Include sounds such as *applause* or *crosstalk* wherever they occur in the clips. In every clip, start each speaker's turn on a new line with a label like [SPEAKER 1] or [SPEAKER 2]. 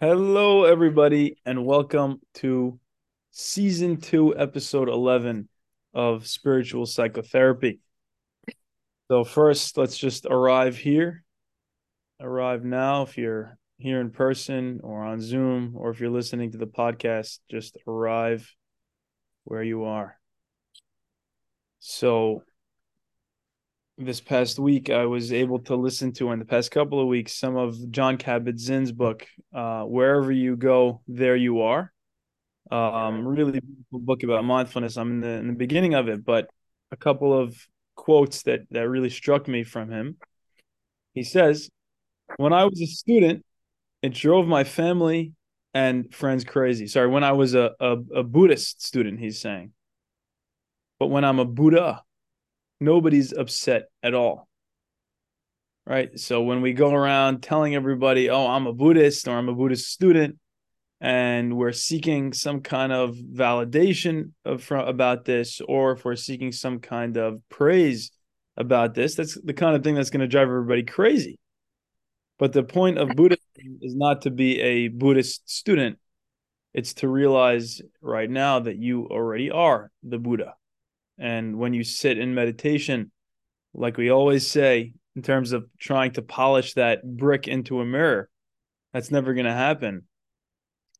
[SPEAKER 1] Hello, everybody, and welcome to season two, episode 11 of Spiritual Psychotherapy. So, first, let's just arrive here. Arrive now if you're here in person or on Zoom, or if you're listening to the podcast, just arrive where you are. So, this past week I was able to listen to in the past couple of weeks some of Jon Kabat-Zinn's book, uh, Wherever You Go, There You Are. Um, really beautiful book about mindfulness. I'm in the, in the beginning of it, but a couple of quotes that that really struck me from him. He says, "When I was a student, it drove my family and friends crazy. Sorry, when I was a, a, a Buddhist student, he's saying. But when I'm a Buddha, nobody's upset at all. Right. So when we go around telling everybody, oh, I'm a Buddhist or I'm a Buddhist student, and we're seeking some kind of validation of, about this, or if we're seeking some kind of praise about this, that's the kind of thing that's going to drive everybody crazy. But the point of Buddhism is not to be a Buddhist student. It's to realize right now that you already are the Buddha. And when you sit in meditation, like we always say, in terms of trying to polish that brick into a mirror, that's never going to happen.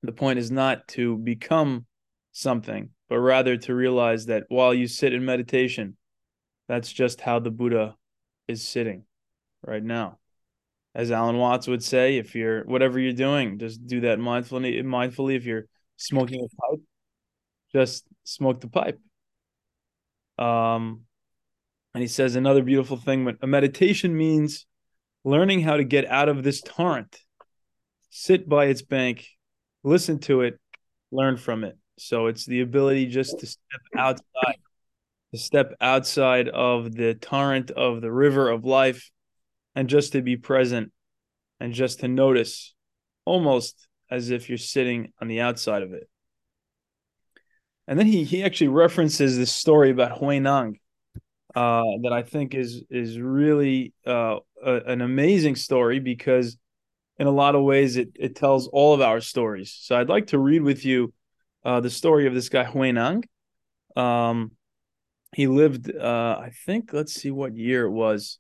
[SPEAKER 1] The point is not to become something, but rather to realize that while you sit in meditation, that's just how the Buddha is sitting right now. As Alan Watts would say, if you're whatever you're doing, just do that mindfully. Mindfully, if you're smoking a pipe, just smoke the pipe. Um, and he says another beautiful thing: a meditation means learning how to get out of this torrent, sit by its bank, listen to it, learn from it. So it's the ability just to step outside, to step outside of the torrent of the river of life, and just to be present, and just to notice, almost as if you're sitting on the outside of it. And then he he actually references this story about Huineng uh, that I think is is really uh, a, an amazing story because in a lot of ways it it tells all of our stories. So I'd like to read with you uh, the story of this guy Huineng. Um, he lived, uh, I think, let's see what year it was.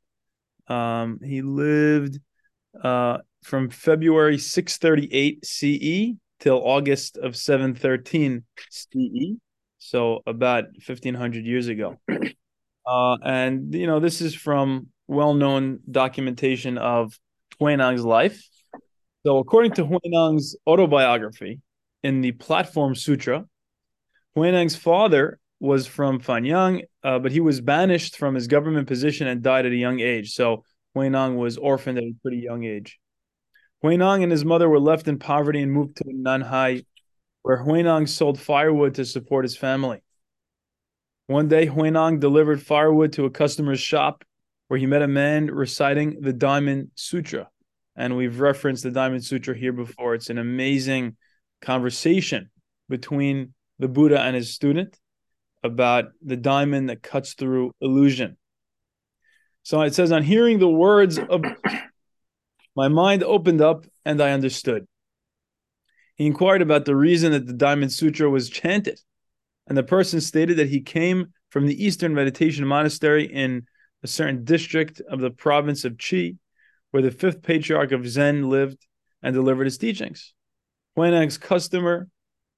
[SPEAKER 1] Um, he lived uh, from February 638 CE till August of 713 CE, so about 1500 years ago. *clears throat* Uh, and you know, this is from well-known documentation of Huineng's life. So, according to Huineng's autobiography in the Platform Sutra, Huineng's father was from Fanyang, uh, but he was banished from his government position and died at a young age. So Huineng was orphaned at a pretty young age. Huineng and his mother were left in poverty and moved to Nanhai, where Huineng sold firewood to support his family. One day, Huineng delivered firewood to a customer's shop where he met a man reciting the Diamond Sutra. And we've referenced the Diamond Sutra here before. It's an amazing conversation between the Buddha and his student about the diamond that cuts through illusion. So it says, on hearing the words of my mind opened up and I understood. He inquired about the reason that the Diamond Sutra was chanted. And the person stated that he came from the Eastern Meditation Monastery in a certain district of the province of Chi, where the fifth patriarch of Zen lived and delivered his teachings. Huineng's customer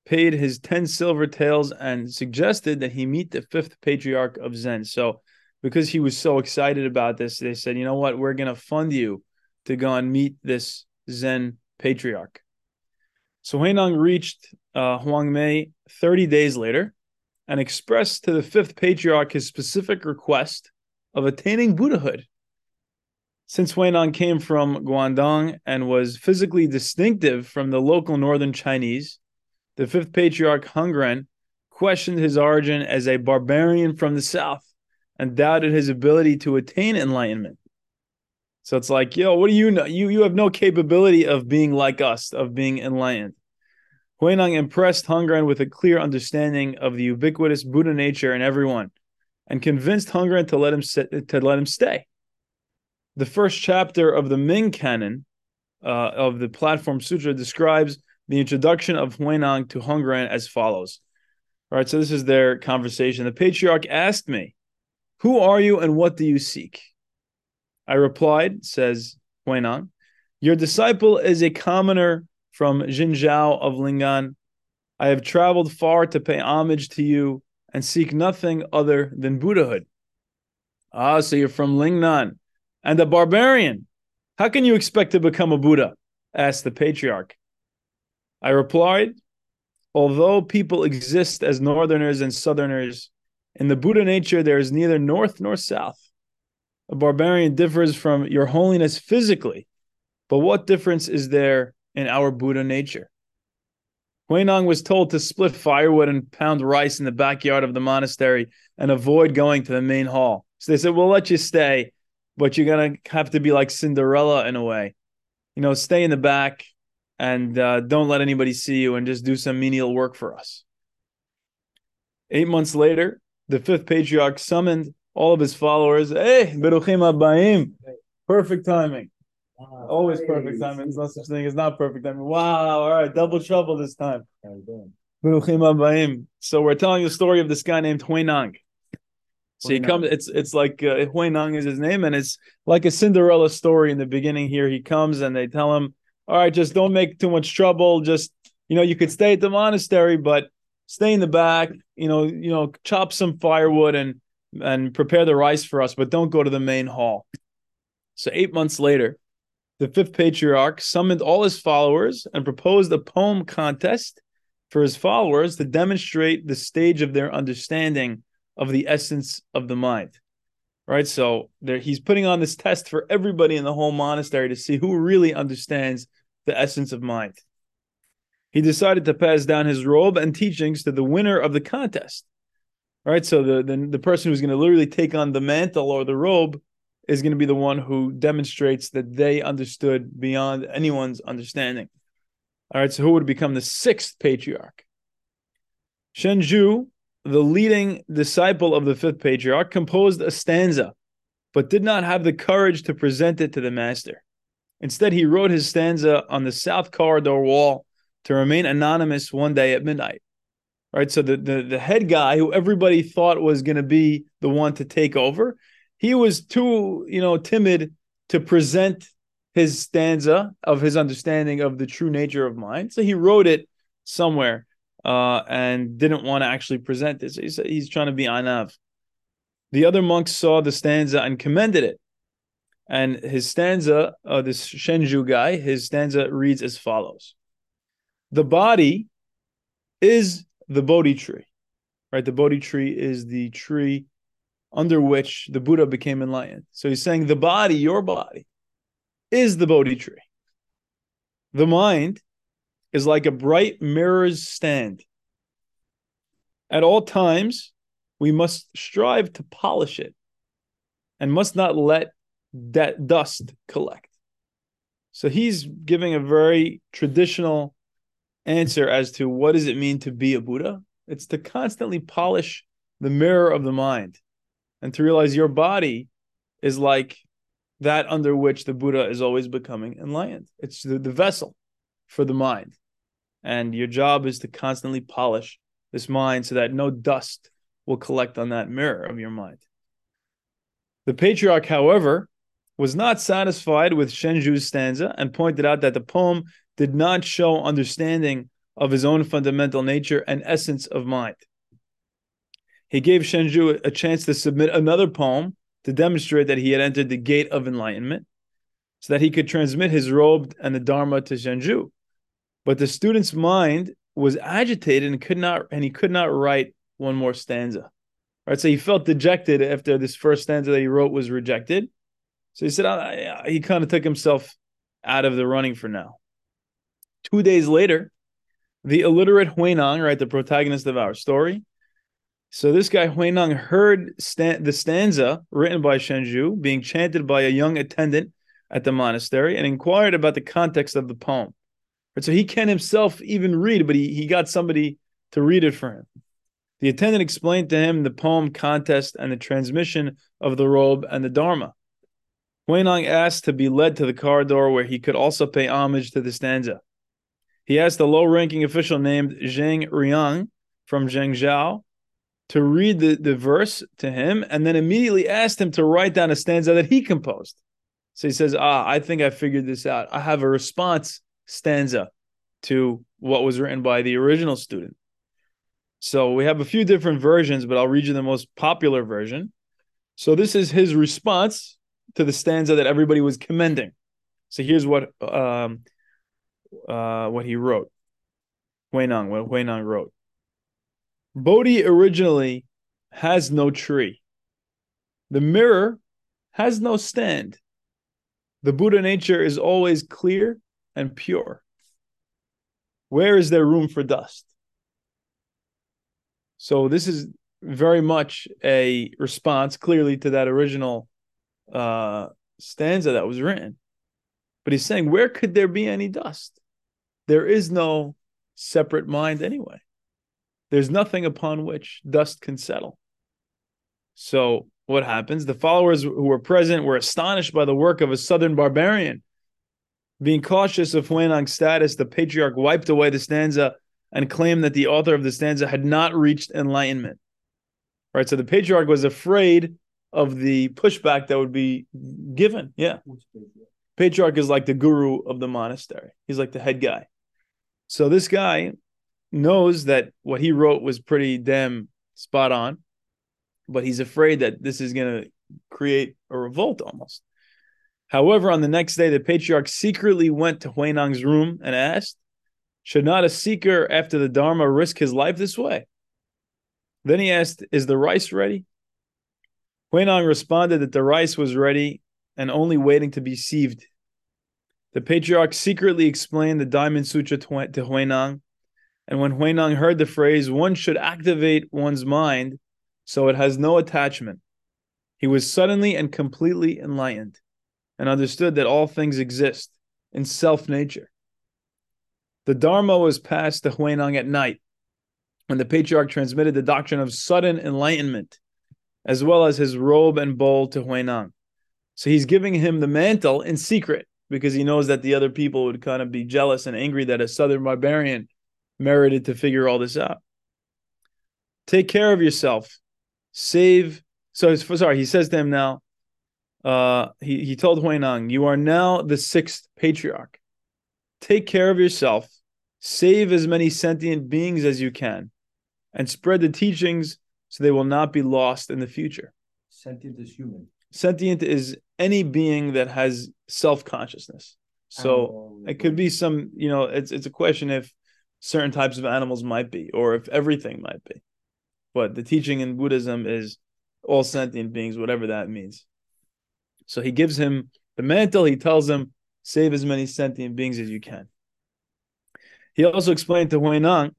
[SPEAKER 1] paid his 10 silver taels and suggested that he meet the fifth patriarch of Zen. So, because he was so excited about this, they said, you know what, we're going to fund you to go and meet this Zen patriarch. So Huineng reached uh, Huangmei 30 days later and expressed to the fifth patriarch his specific request of attaining Buddhahood. Since Huineng came from Guangdong and was physically distinctive from the local northern Chinese, the fifth patriarch Hongren questioned his origin as a barbarian from the south and doubted his ability to attain enlightenment. So it's like, yo, what do you know? You you have no capability of being like us, of being enlightened. Huineng impressed Hongren with a clear understanding of the ubiquitous Buddha nature in everyone, and convinced Hongren to let him sit, to let him stay. The first chapter of the Ming Canon uh, of the Platform Sutra describes the introduction of Huineng to Hongren as follows. All right, so this is their conversation. The patriarch asked me, Who are you and what do you seek? I replied, says Huineng, Your disciple is a commoner from Jinzhou of Lingnan. I have traveled far to pay homage to you and seek nothing other than Buddhahood. Ah, so you're from Lingnan and a barbarian. How can you expect to become a Buddha? asked the patriarch. I replied, Although people exist as northerners and southerners, in the Buddha nature there is neither north nor south. A barbarian differs from your holiness physically, but what difference is there in our Buddha nature? Huineng was told to split firewood and pound rice in the backyard of the monastery and avoid going to the main hall. So they said, We'll let you stay, but you're going to have to be like Cinderella in a way. You know, stay in the back and uh, don't let anybody see you and just do some menial work for us. Eight months later, the fifth patriarch summoned all of his followers. Hey, Beruchim Abayim. Perfect timing. Wow. Always perfect timing. There's no such thing as not perfect timing. Wow. All right. Double trouble this time. So we're telling the story of this guy named Huineng. So he comes. It's it's like uh, Huineng is his name, and it's like a Cinderella story in the beginning. Here he comes, and they tell him, "All right, just don't make too much trouble. Just you know, you could stay at the monastery, but stay in the back. You know, you know, chop some firewood and and prepare the rice for us, but don't go to the main hall." So eight months later, the fifth patriarch summoned all his followers and proposed a poem contest for his followers to demonstrate the stage of their understanding of the essence of the mind. Right? So there, he's putting on this test for everybody in the whole monastery to see who really understands the essence of mind. He decided to pass down his robe and teachings to the winner of the contest. Right? So the, the, the person who's going to literally take on the mantle or the robe is going to be the one who demonstrates that they understood beyond anyone's understanding. All right, so who would become the sixth patriarch? Shenju, the leading disciple of the fifth patriarch, composed a stanza, but did not have the courage to present it to the master. Instead, he wrote his stanza on the south corridor wall to remain anonymous one day at midnight. Right, so the the, the head guy, who everybody thought was going to be the one to take over, he was too, you know, timid to present his stanza of his understanding of the true nature of mind. So he wrote it somewhere uh, and didn't want to actually present it. So he said he's trying to be anav. The other monks saw the stanza and commended it. And his stanza, uh, this Shenju guy, his stanza reads as follows The body is the Bodhi tree, right? The Bodhi tree is the tree under which the Buddha became enlightened. So he's saying the body, your body, is the Bodhi tree. The mind is like a bright mirror's stand. At all times, we must strive to polish it and must not let that dust collect. So he's giving a very traditional answer as to what does it mean to be a Buddha? It's to constantly polish the mirror of the mind and to realize your body is like that under which the Buddha is always becoming enlightened. It's the, the vessel for the mind. And your job is to constantly polish this mind so that no dust will collect on that mirror of your mind. The patriarch, however, was not satisfied with Shenju's stanza and pointed out that the poem did not show understanding of his own fundamental nature and essence of mind. He gave Shenju a chance to submit another poem to demonstrate that he had entered the gate of enlightenment so that he could transmit his robe and the Dharma to Shenju. But the student's mind was agitated and could not and he could not write one more stanza. Right, so he felt dejected after this first stanza that he wrote was rejected. So he said uh, he kind of took himself out of the running for now. Two days later, the illiterate Huineng, right, the protagonist of our story, so this guy Huineng heard the stanza written by Shenju being chanted by a young attendant at the monastery and inquired about the context of the poem. So he can't himself even read, but he, he got somebody to read it for him. The attendant explained to him the poem contest and the transmission of the robe and the Dharma. Huineng asked to be led to the corridor where he could also pay homage to the stanza. He asked a low ranking official named Zhang Riang from Zhengzhou to read the, the verse to him and then immediately asked him to write down a stanza that he composed. So he says, Ah, I think I figured this out. I have a response stanza to what was written by the original student. So we have a few different versions, but I'll read you the most popular version. So this is his response to the stanza that everybody was commending. So here's what um, uh, what he wrote. Huineng, what Huineng wrote. Bodhi originally has no tree. The mirror has no stand. The Buddha nature is always clear and pure. Where is there room for dust? So this is very much a response clearly to that original uh, stanza that was written. But he's saying, where could there be any dust? There is no separate mind anyway. There's nothing upon which dust can settle. So what happens? The followers who were present were astonished by the work of a southern barbarian. Being cautious of Huineng's status, the patriarch wiped away the stanza and claimed that the author of the stanza had not reached enlightenment. Right. So the patriarch was afraid of the pushback that would be given. Yeah. Patriarch is like the guru of the monastery. He's like the head guy. So this guy knows that what he wrote was pretty damn spot on, but he's afraid that this is going to create a revolt almost. However, on the next day, the patriarch secretly went to Huineng's room and asked, Should not a seeker after the Dharma risk his life this way? Then he asked, Is the rice ready? Huineng responded that the rice was ready and only waiting to be sieved. The patriarch secretly explained the Diamond Sutra to Huineng and when Huineng heard the phrase, one should activate one's mind so it has no attachment, he was suddenly and completely enlightened and understood that all things exist in self nature. The Dharma was passed to Huineng at night when the patriarch transmitted the doctrine of sudden enlightenment, as well as his robe and bowl to Huineng. So he's giving him the mantle in secret because he knows that the other people would kind of be jealous and angry that a southern barbarian merited to figure all this out. Take care of yourself. Save. So sorry, he says to him now. Uh, he he told Huineng, "You are now the sixth patriarch. Take care of yourself. Save as many sentient beings as you can, and spread the teachings so they will not be lost in the future."
[SPEAKER 2] Sentient is human.
[SPEAKER 1] Sentient is any being that has self consciousness. So it could be some, you know, it's it's a question if certain types of animals might be, or if everything might be. But the teaching in Buddhism is all sentient beings, whatever that means. So he gives him the mantle, he tells him, save as many sentient beings as you can. He also explained to Huineng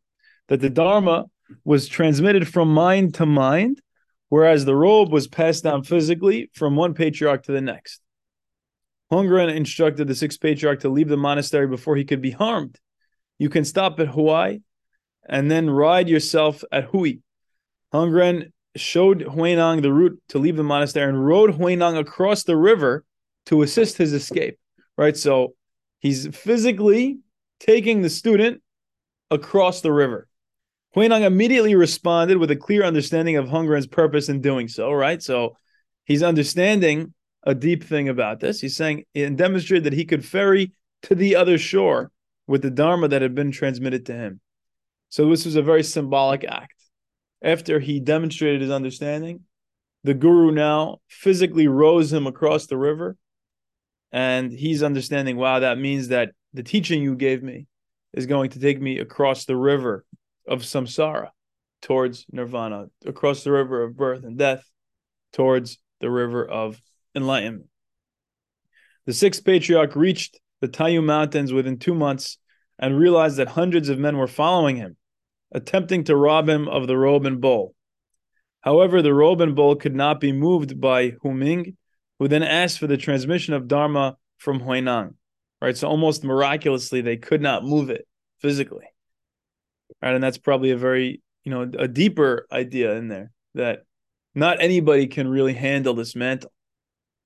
[SPEAKER 1] that the Dharma was transmitted from mind to mind, whereas the robe was passed down physically from one patriarch to the next. Hongren instructed the sixth patriarch to leave the monastery before he could be harmed you can stop at Huai and then ride yourself at Hui. Hongren showed Huineng the route to leave the monastery and rode Huineng across the river to assist his escape. Right? So he's physically taking the student across the river. Huineng immediately responded with a clear understanding of Hongren's purpose in doing so, right? So he's understanding a deep thing about this. He's saying and demonstrated that he could ferry to the other shore with the Dharma that had been transmitted to him. So this was a very symbolic act. After he demonstrated his understanding, the Guru now physically rows him across the river. And he's understanding, wow, that means that the teaching you gave me is going to take me across the river of samsara towards nirvana, across the river of birth and death towards the river of enlightenment. The sixth patriarch reached the Tayu Mountains within two months and realized that hundreds of men were following him, attempting to rob him of the robe and bowl. However, the robe and bowl could not be moved by Huiming, who then asked for the transmission of Dharma from Huineng. Right, so almost miraculously, they could not move it physically. Right, and that's probably a very you know a deeper idea in there that not anybody can really handle this mantle.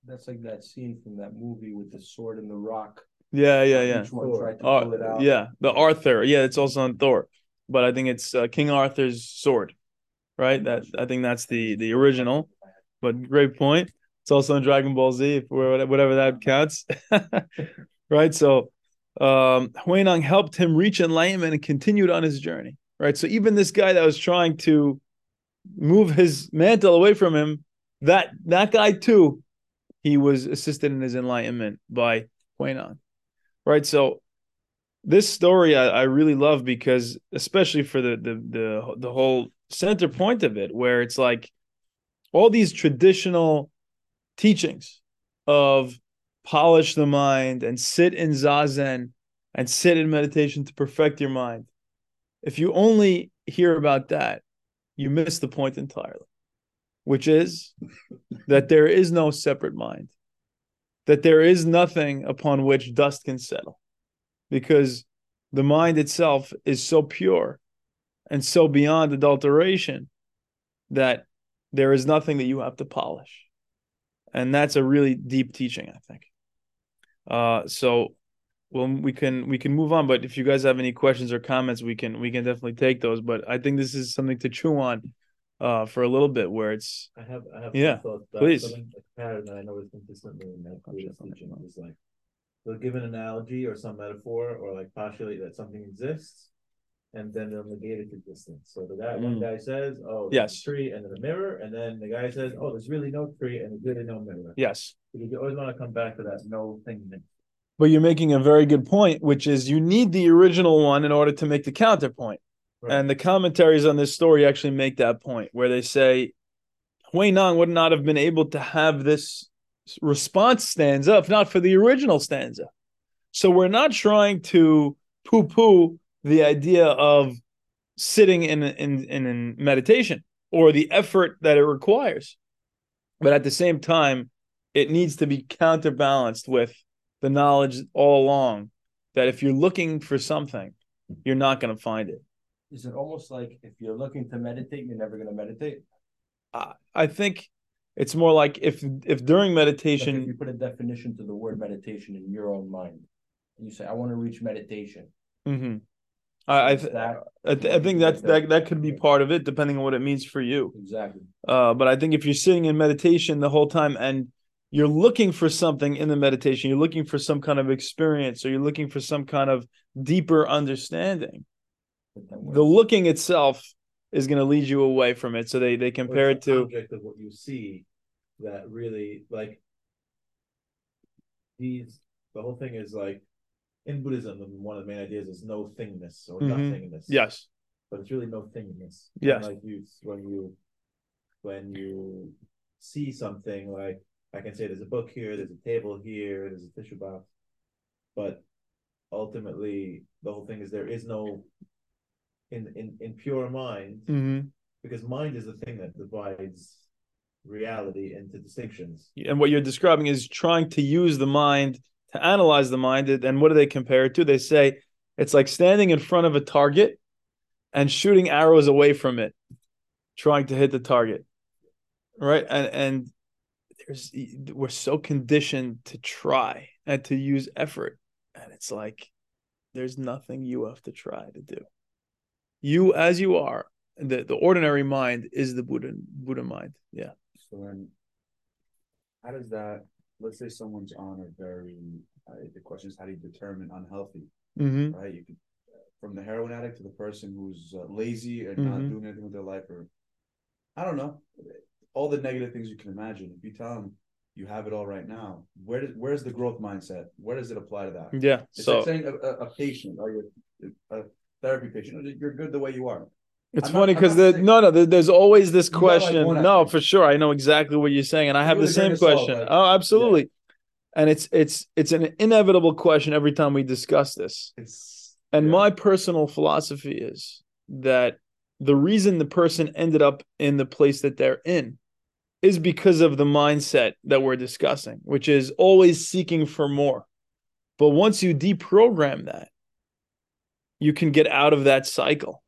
[SPEAKER 2] That's like that scene from that movie with the sword and the rock.
[SPEAKER 1] Yeah, yeah, yeah.
[SPEAKER 2] Each one tried to pull it
[SPEAKER 1] Uh,
[SPEAKER 2] out.
[SPEAKER 1] yeah, the Arthur. Yeah, it's also on Thor, but I think it's uh, King Arthur's sword, right? That I think that's the the original. But great point. It's also in Dragon Ball Z, if whatever that counts, *laughs* right? So, um, Huineng helped him reach enlightenment and continued on his journey, right? So even this guy that was trying to move his mantle away from him, that that guy too, he was assisted in his enlightenment by Huineng, right? So this story I, I really love because especially for the the the the whole center point of it, where it's like all these traditional teachings of polish the mind and sit in zazen and sit in meditation to perfect your mind. If you only hear about that, you miss the point entirely, which is *laughs* that there is no separate mind, that there is nothing upon which dust can settle, because the mind itself is so pure and so beyond adulteration that there is nothing that you have to polish and that's a really deep teaching i think uh so well we can we can move on but if you guys have any questions or comments we can we can definitely take those but i think this is something to chew on uh for a little bit where it's
[SPEAKER 3] I have, I have.
[SPEAKER 1] Yeah,
[SPEAKER 3] some thoughts that
[SPEAKER 1] please.
[SPEAKER 3] something, a pattern that I noticed consistently in that
[SPEAKER 1] Oh,
[SPEAKER 3] Buddhist
[SPEAKER 1] shit,
[SPEAKER 3] teaching
[SPEAKER 1] okay.
[SPEAKER 3] is like, they'll give an analogy or some metaphor or like postulate that something exists, and then they'll negate its existence. So the guy, one
[SPEAKER 1] Mm.
[SPEAKER 3] guy says, "Oh, there's
[SPEAKER 1] Yes.
[SPEAKER 3] a tree and then a mirror," and then the guy says, "Oh, there's really no tree and there's really no mirror."
[SPEAKER 1] yes
[SPEAKER 3] Because you always want to come back to that no thing.
[SPEAKER 1] but you're making a very good point which is you need the original one in order to make the counterpoint And the commentaries on this story actually make that point where they say Huineng would not have been able to have this response stanza if not for the original stanza. So we're not trying to poo poo the idea of sitting in, in, in, meditation or the effort that it requires. But at the same time, it needs to be counterbalanced with the knowledge all along that if you're looking for something, you're not going to find it.
[SPEAKER 2] Is it almost like if you're looking to meditate, you're never going to meditate?
[SPEAKER 1] I- I think it's more like if if during
[SPEAKER 2] Like if
[SPEAKER 1] meditation,
[SPEAKER 2] you put a definition to the word meditation in your own mind, and you say, "I want to reach meditation,"
[SPEAKER 1] Mhm. I I, th- I, th- I think that's that that could be part of it, depending on what it means for you.
[SPEAKER 2] exactly?
[SPEAKER 1] Uh, but I think if you're sitting in meditation the whole time and you're looking for something in the meditation, you're looking for some kind of experience, or you're looking for some kind of deeper understanding. The looking itself is going to lead you away from it. So they they compare it to
[SPEAKER 3] object of what you see that really like these the whole thing is like in Buddhism one of the main ideas is no thingness or
[SPEAKER 1] Mhm.
[SPEAKER 3] nothingness.
[SPEAKER 1] yes,
[SPEAKER 3] But it's really no thingness. And,
[SPEAKER 1] Yes.
[SPEAKER 3] Like you when you when you see something like I can say there's a book here, there's a table here, there's a tissue box. But ultimately the whole thing is there is no in in in pure mind
[SPEAKER 1] hmm
[SPEAKER 3] because mind is the thing that divides reality into distinctions.
[SPEAKER 1] and what you're describing is trying to use the mind to analyze the mind and what do they compare it to? They say it's like standing in front of a target and shooting arrows away from it trying to hit the target right? And and there's we're so conditioned to try and to use effort and it's like there's nothing you have to try to do. You as you are the the ordinary mind is the buddha buddha mind yeah.
[SPEAKER 4] So then, how does that? Let's say someone's on a very. Uh, the question is, how do you determine unhealthy?
[SPEAKER 1] mm-hmm.
[SPEAKER 4] Right? You could, from the heroin addict to the person who's uh, lazy and
[SPEAKER 1] Mhm.
[SPEAKER 4] not doing anything with their life, or I don't know, all the negative things you can imagine. If you tell them you have it all right now, where does where's the growth mindset? Where does it apply to that?
[SPEAKER 1] yeah
[SPEAKER 4] It's
[SPEAKER 1] so
[SPEAKER 4] like saying a, a, a patient or you're a therapy patient, you're good the way you are.
[SPEAKER 1] It's
[SPEAKER 4] I'm
[SPEAKER 1] funny because the no no there- there's always this
[SPEAKER 4] got, like,
[SPEAKER 1] question. no, for sure, I know exactly what you're saying, and I have the same question. oh, absolutely. And it's it's it's an inevitable question every time we discuss this.
[SPEAKER 4] It's
[SPEAKER 1] And
[SPEAKER 4] Yeah.
[SPEAKER 1] my personal philosophy is that the reason the person ended up in the place that they're in is because of the mindset that we're discussing, which is always seeking for more. But once you deprogram that, you can get out of that cycle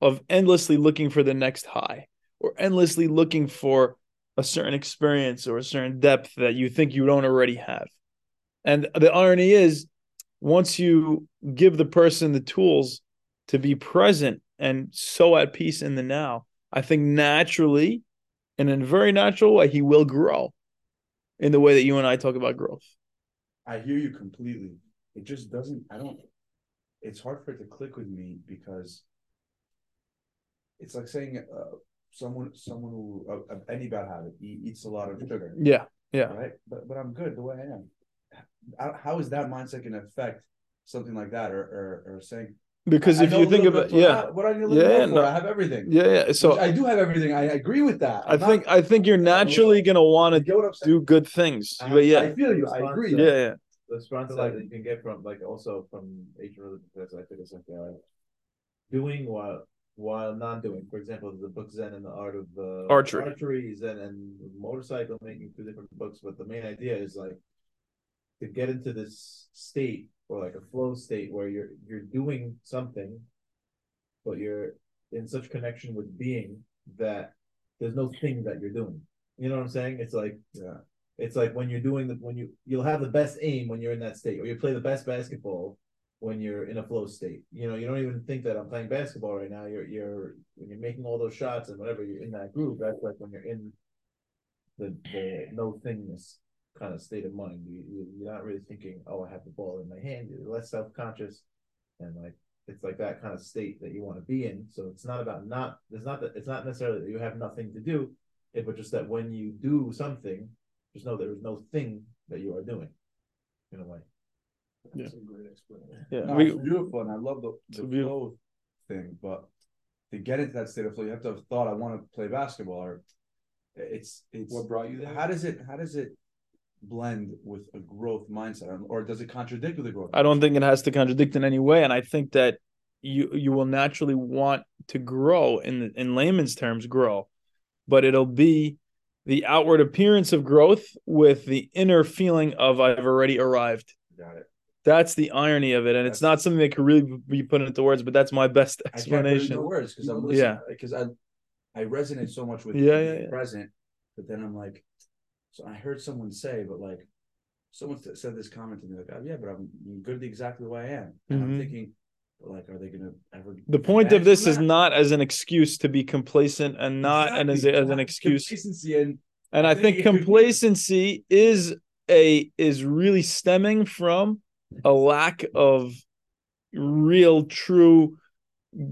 [SPEAKER 1] of endlessly looking for the next high or endlessly looking for a certain experience or a certain depth that you think you don't already have. And the irony is, once you give the person the tools to be present and so at peace in the now, I think naturally, and in a very natural way, he will grow in the way that you and I talk about growth.
[SPEAKER 4] I hear you completely. It just doesn't. I don't. It's hard for it to click with me because it's like saying uh, someone someone who uh, any bad habit he eats a lot of sugar.
[SPEAKER 1] Yeah, yeah.
[SPEAKER 4] Right. But but I'm good the way I am. How, how is that mindset going to affect something like that, or or, or saying?
[SPEAKER 1] Because
[SPEAKER 4] I
[SPEAKER 1] if
[SPEAKER 4] know
[SPEAKER 1] you think about yeah,
[SPEAKER 4] what I, what I need a
[SPEAKER 1] Yeah,
[SPEAKER 4] little
[SPEAKER 1] yeah,
[SPEAKER 4] more for.
[SPEAKER 1] no.
[SPEAKER 4] I have everything.
[SPEAKER 1] yeah, yeah. So
[SPEAKER 4] Which I do have everything. I agree with that.
[SPEAKER 1] I
[SPEAKER 4] I'm not-
[SPEAKER 1] think I think you're naturally gonna want to
[SPEAKER 4] get saying?
[SPEAKER 1] do good things.
[SPEAKER 3] I-
[SPEAKER 1] But yeah,
[SPEAKER 4] I feel you. I agree.
[SPEAKER 1] yeah, yeah.
[SPEAKER 3] the response
[SPEAKER 4] like-
[SPEAKER 3] that you can get from like also from Asian religion because I think it's something like doing while while not doing. For example, the book Zen and the Art of uh,
[SPEAKER 1] Archery.
[SPEAKER 3] archery, Zen and motorcycle making two different books. But the main idea is like to get into this state or like a flow state where you're you're doing something, but you're in such connection with being that there's no thing that you're doing. You know what I'm saying? It's like
[SPEAKER 4] Yeah.
[SPEAKER 3] it's like when you're doing the when you you'll have the best aim when you're in that state, or you play the best basketball when you're in a flow state. You know, you don't even think that I'm playing basketball right now. You're you're when you're making all those shots and whatever you're in that groove. That's like when you're in the the no thingness kind of state of mind. You, you you're not really thinking, oh, I have the ball in my hand. You're less self conscious, and like it's like that kind of state that you want to be in. So it's not about not. It's not that. It's not necessarily that you have nothing to do, it, but just that when you do something, just know there is no thing that you are doing. In a way.
[SPEAKER 2] That's a great explanation.
[SPEAKER 1] Yeah,
[SPEAKER 4] No,
[SPEAKER 1] we,
[SPEAKER 4] it's beautiful, and I love the, the
[SPEAKER 1] beautiful.
[SPEAKER 4] flow thing. But to get into that state of flow, you have to have thought. I want to play basketball, or it's it's.
[SPEAKER 2] What brought you there?
[SPEAKER 4] How does it? How does it blend with a growth mindset, or, or does it contradict with a growth?
[SPEAKER 1] I don't think it has to contradict in any way, and I think that you you will naturally want to grow in in layman's terms, grow, but it'll be the outward appearance of growth with the inner feeling of I've already arrived.
[SPEAKER 4] Got it.
[SPEAKER 1] That's the irony of it, and it's not something that could really be put into words. But that's my best explanation.
[SPEAKER 4] I can't put it into words because I'm
[SPEAKER 1] Yeah.
[SPEAKER 4] listening. Because I I resonate so much with
[SPEAKER 1] Yeah, yeah, yeah.
[SPEAKER 4] present, but then I'm like, so I heard someone say, but like, someone said this comment to me like, oh, yeah, but I'm good exactly the way I am, and
[SPEAKER 1] Mhm.
[SPEAKER 4] I'm thinking, like, are they gonna ever?
[SPEAKER 1] The point of this is not as an excuse to be complacent and not and as,
[SPEAKER 4] Exactly.
[SPEAKER 1] as an excuse.
[SPEAKER 4] Complacency and
[SPEAKER 1] And I
[SPEAKER 4] I
[SPEAKER 1] think
[SPEAKER 4] think it could be-
[SPEAKER 1] complacency is a is really stemming from a lack of real true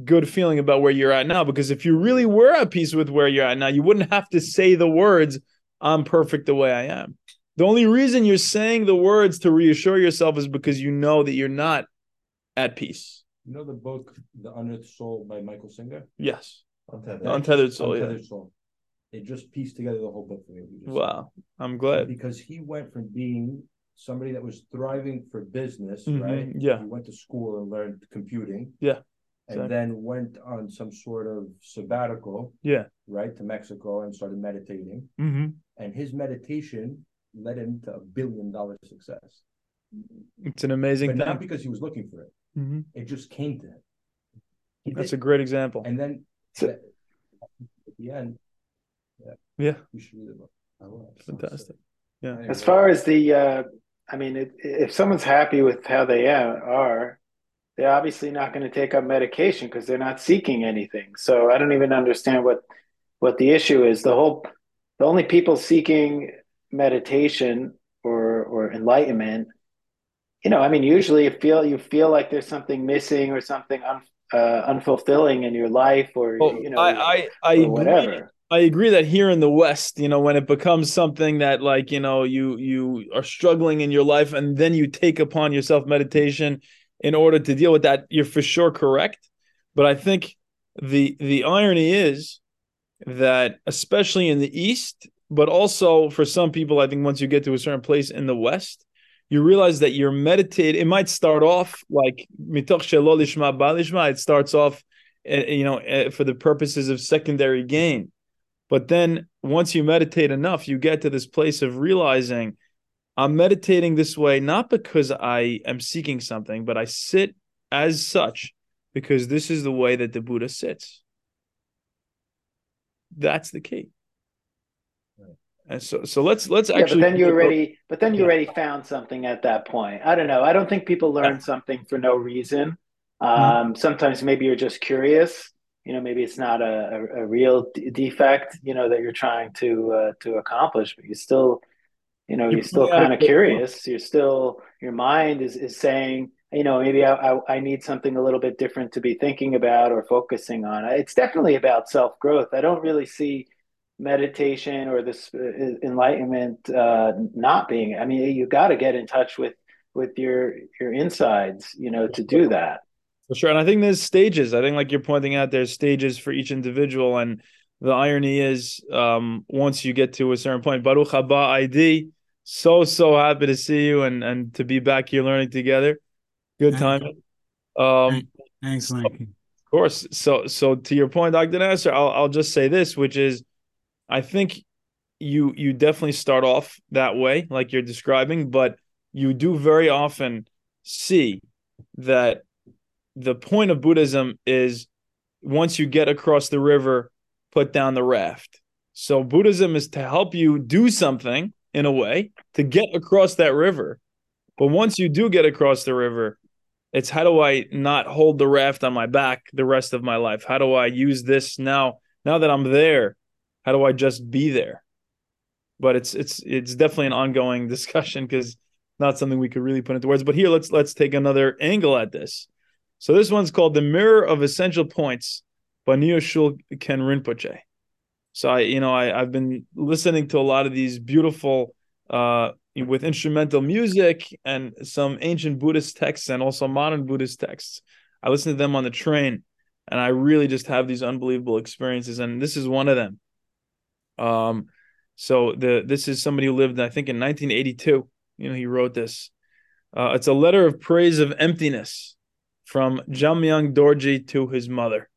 [SPEAKER 1] good feeling about where you're at now because if you really were at peace with where you're at now you wouldn't have to say the words I'm perfect the way I am. The only reason you're saying the words to reassure yourself is because you know that you're not at peace.
[SPEAKER 2] You know the book The Unearthed Soul by Michael Singer?
[SPEAKER 1] Yes.
[SPEAKER 3] Untethered.
[SPEAKER 1] The Untethered Soul, yeah.
[SPEAKER 2] Untethered Soul. It just pieced together the whole book for me.
[SPEAKER 1] Wow. I'm glad.
[SPEAKER 2] Because he went from being somebody that was thriving for business,
[SPEAKER 1] Mhm,
[SPEAKER 2] right?
[SPEAKER 1] yeah.
[SPEAKER 2] He went to school and learned computing.
[SPEAKER 1] Yeah,
[SPEAKER 2] And
[SPEAKER 1] exactly.
[SPEAKER 2] then went on some sort of sabbatical,
[SPEAKER 1] Yeah.
[SPEAKER 2] right, to Mexico and started meditating.
[SPEAKER 1] Mm-hmm.
[SPEAKER 2] And his meditation led him to a billion dollar success.
[SPEAKER 1] It's an amazing
[SPEAKER 2] But not because he was looking for it.
[SPEAKER 1] Mhm.
[SPEAKER 2] It just came to him. He
[SPEAKER 1] That's
[SPEAKER 2] did.
[SPEAKER 1] a great example.
[SPEAKER 2] And then
[SPEAKER 5] So-
[SPEAKER 2] at the end,
[SPEAKER 1] yeah. Yeah.
[SPEAKER 2] you should read the book. I will.
[SPEAKER 1] Fantastic. Yeah.
[SPEAKER 5] As far as the, uh, I mean, it, if someone's happy with how they are, they're obviously not going to take up medication because they're not seeking anything. So I don't even understand what what the issue is. The whole, the only people seeking meditation or or enlightenment, you know, I mean, usually you feel you feel like there's something missing or something un, uh, unfulfilling in your life, or
[SPEAKER 1] Well,
[SPEAKER 5] you know,
[SPEAKER 1] I I, I
[SPEAKER 5] or
[SPEAKER 1] agree. I agree that here in the West, you know, when it becomes something that like, you know, you you are struggling in your life and then you take upon yourself meditation in order to deal with that, you're for sure correct. But I think the the irony is that especially in the East, but also for some people, I think once you get to a certain place in the West, you realize that you're meditating. It might start off like mitoch shelo lishma ba lishma. It starts off, eh, you know, eh, for the purposes of secondary gain. But then once you meditate enough, you get to this place of realizing I'm meditating this way not because I am seeking something, but I sit as such because this is the way that the Buddha sits. That's the key. And so so let's let's
[SPEAKER 5] Yeah,
[SPEAKER 1] actually
[SPEAKER 5] but then you already, but then you
[SPEAKER 1] Yeah.
[SPEAKER 5] already found something at that point. I don't know. I don't think people learn something for no reason. Um, sometimes maybe you're just curious. You know, maybe it's not a, a, a real d- defect, you know, that you're trying to uh, to accomplish, but you still, you know,
[SPEAKER 1] You're
[SPEAKER 5] you're still kind of curious. You're still, your mind is is saying, you know, maybe I, I I need something a little bit different to be thinking about or focusing on. It's definitely about self growth. I don't really see meditation or this uh, enlightenment uh, not being. I mean, you got to get in touch with with your your insides, you know, to do that.
[SPEAKER 1] For sure. And I think there's stages. I think like you're pointing out, there's stages for each individual. And the irony is um, once you get to a certain point, Baruch haba ID, so, so happy to see you and, and to be back here learning together. Good time. Um,
[SPEAKER 6] Thanks, Lincoln.
[SPEAKER 1] Of course. So so to your point, Dr. Nasser, I'll I'll just say this, which is I think you you definitely start off that way, like you're describing, but you do very often see that the point of Buddhism is once you get across the river, put down the raft. So Buddhism is to help you do something in a way to get across that river. But once you do get across the river, it's how do I not hold the raft on my back the rest of my life? How do I use this now? Now that I'm there, how do I just be there? But it's it's it's definitely an ongoing *laughs* discussion because not something we could really put into words. But here, let's let's take another angle at this. So this one's called the Mirror of Essential Points by Nyoshul Khen Rinpoche. So I, you know, I I've been listening to a lot of these beautiful uh with instrumental music and some ancient Buddhist texts and also modern Buddhist texts. I listen to them on the train and I really just have these unbelievable experiences. And this is one of them. Um, so the this is somebody who lived, I think, in 1982. You know, he wrote this. Uh, it's a letter of praise of emptiness from Jamyang Dorje to his mother.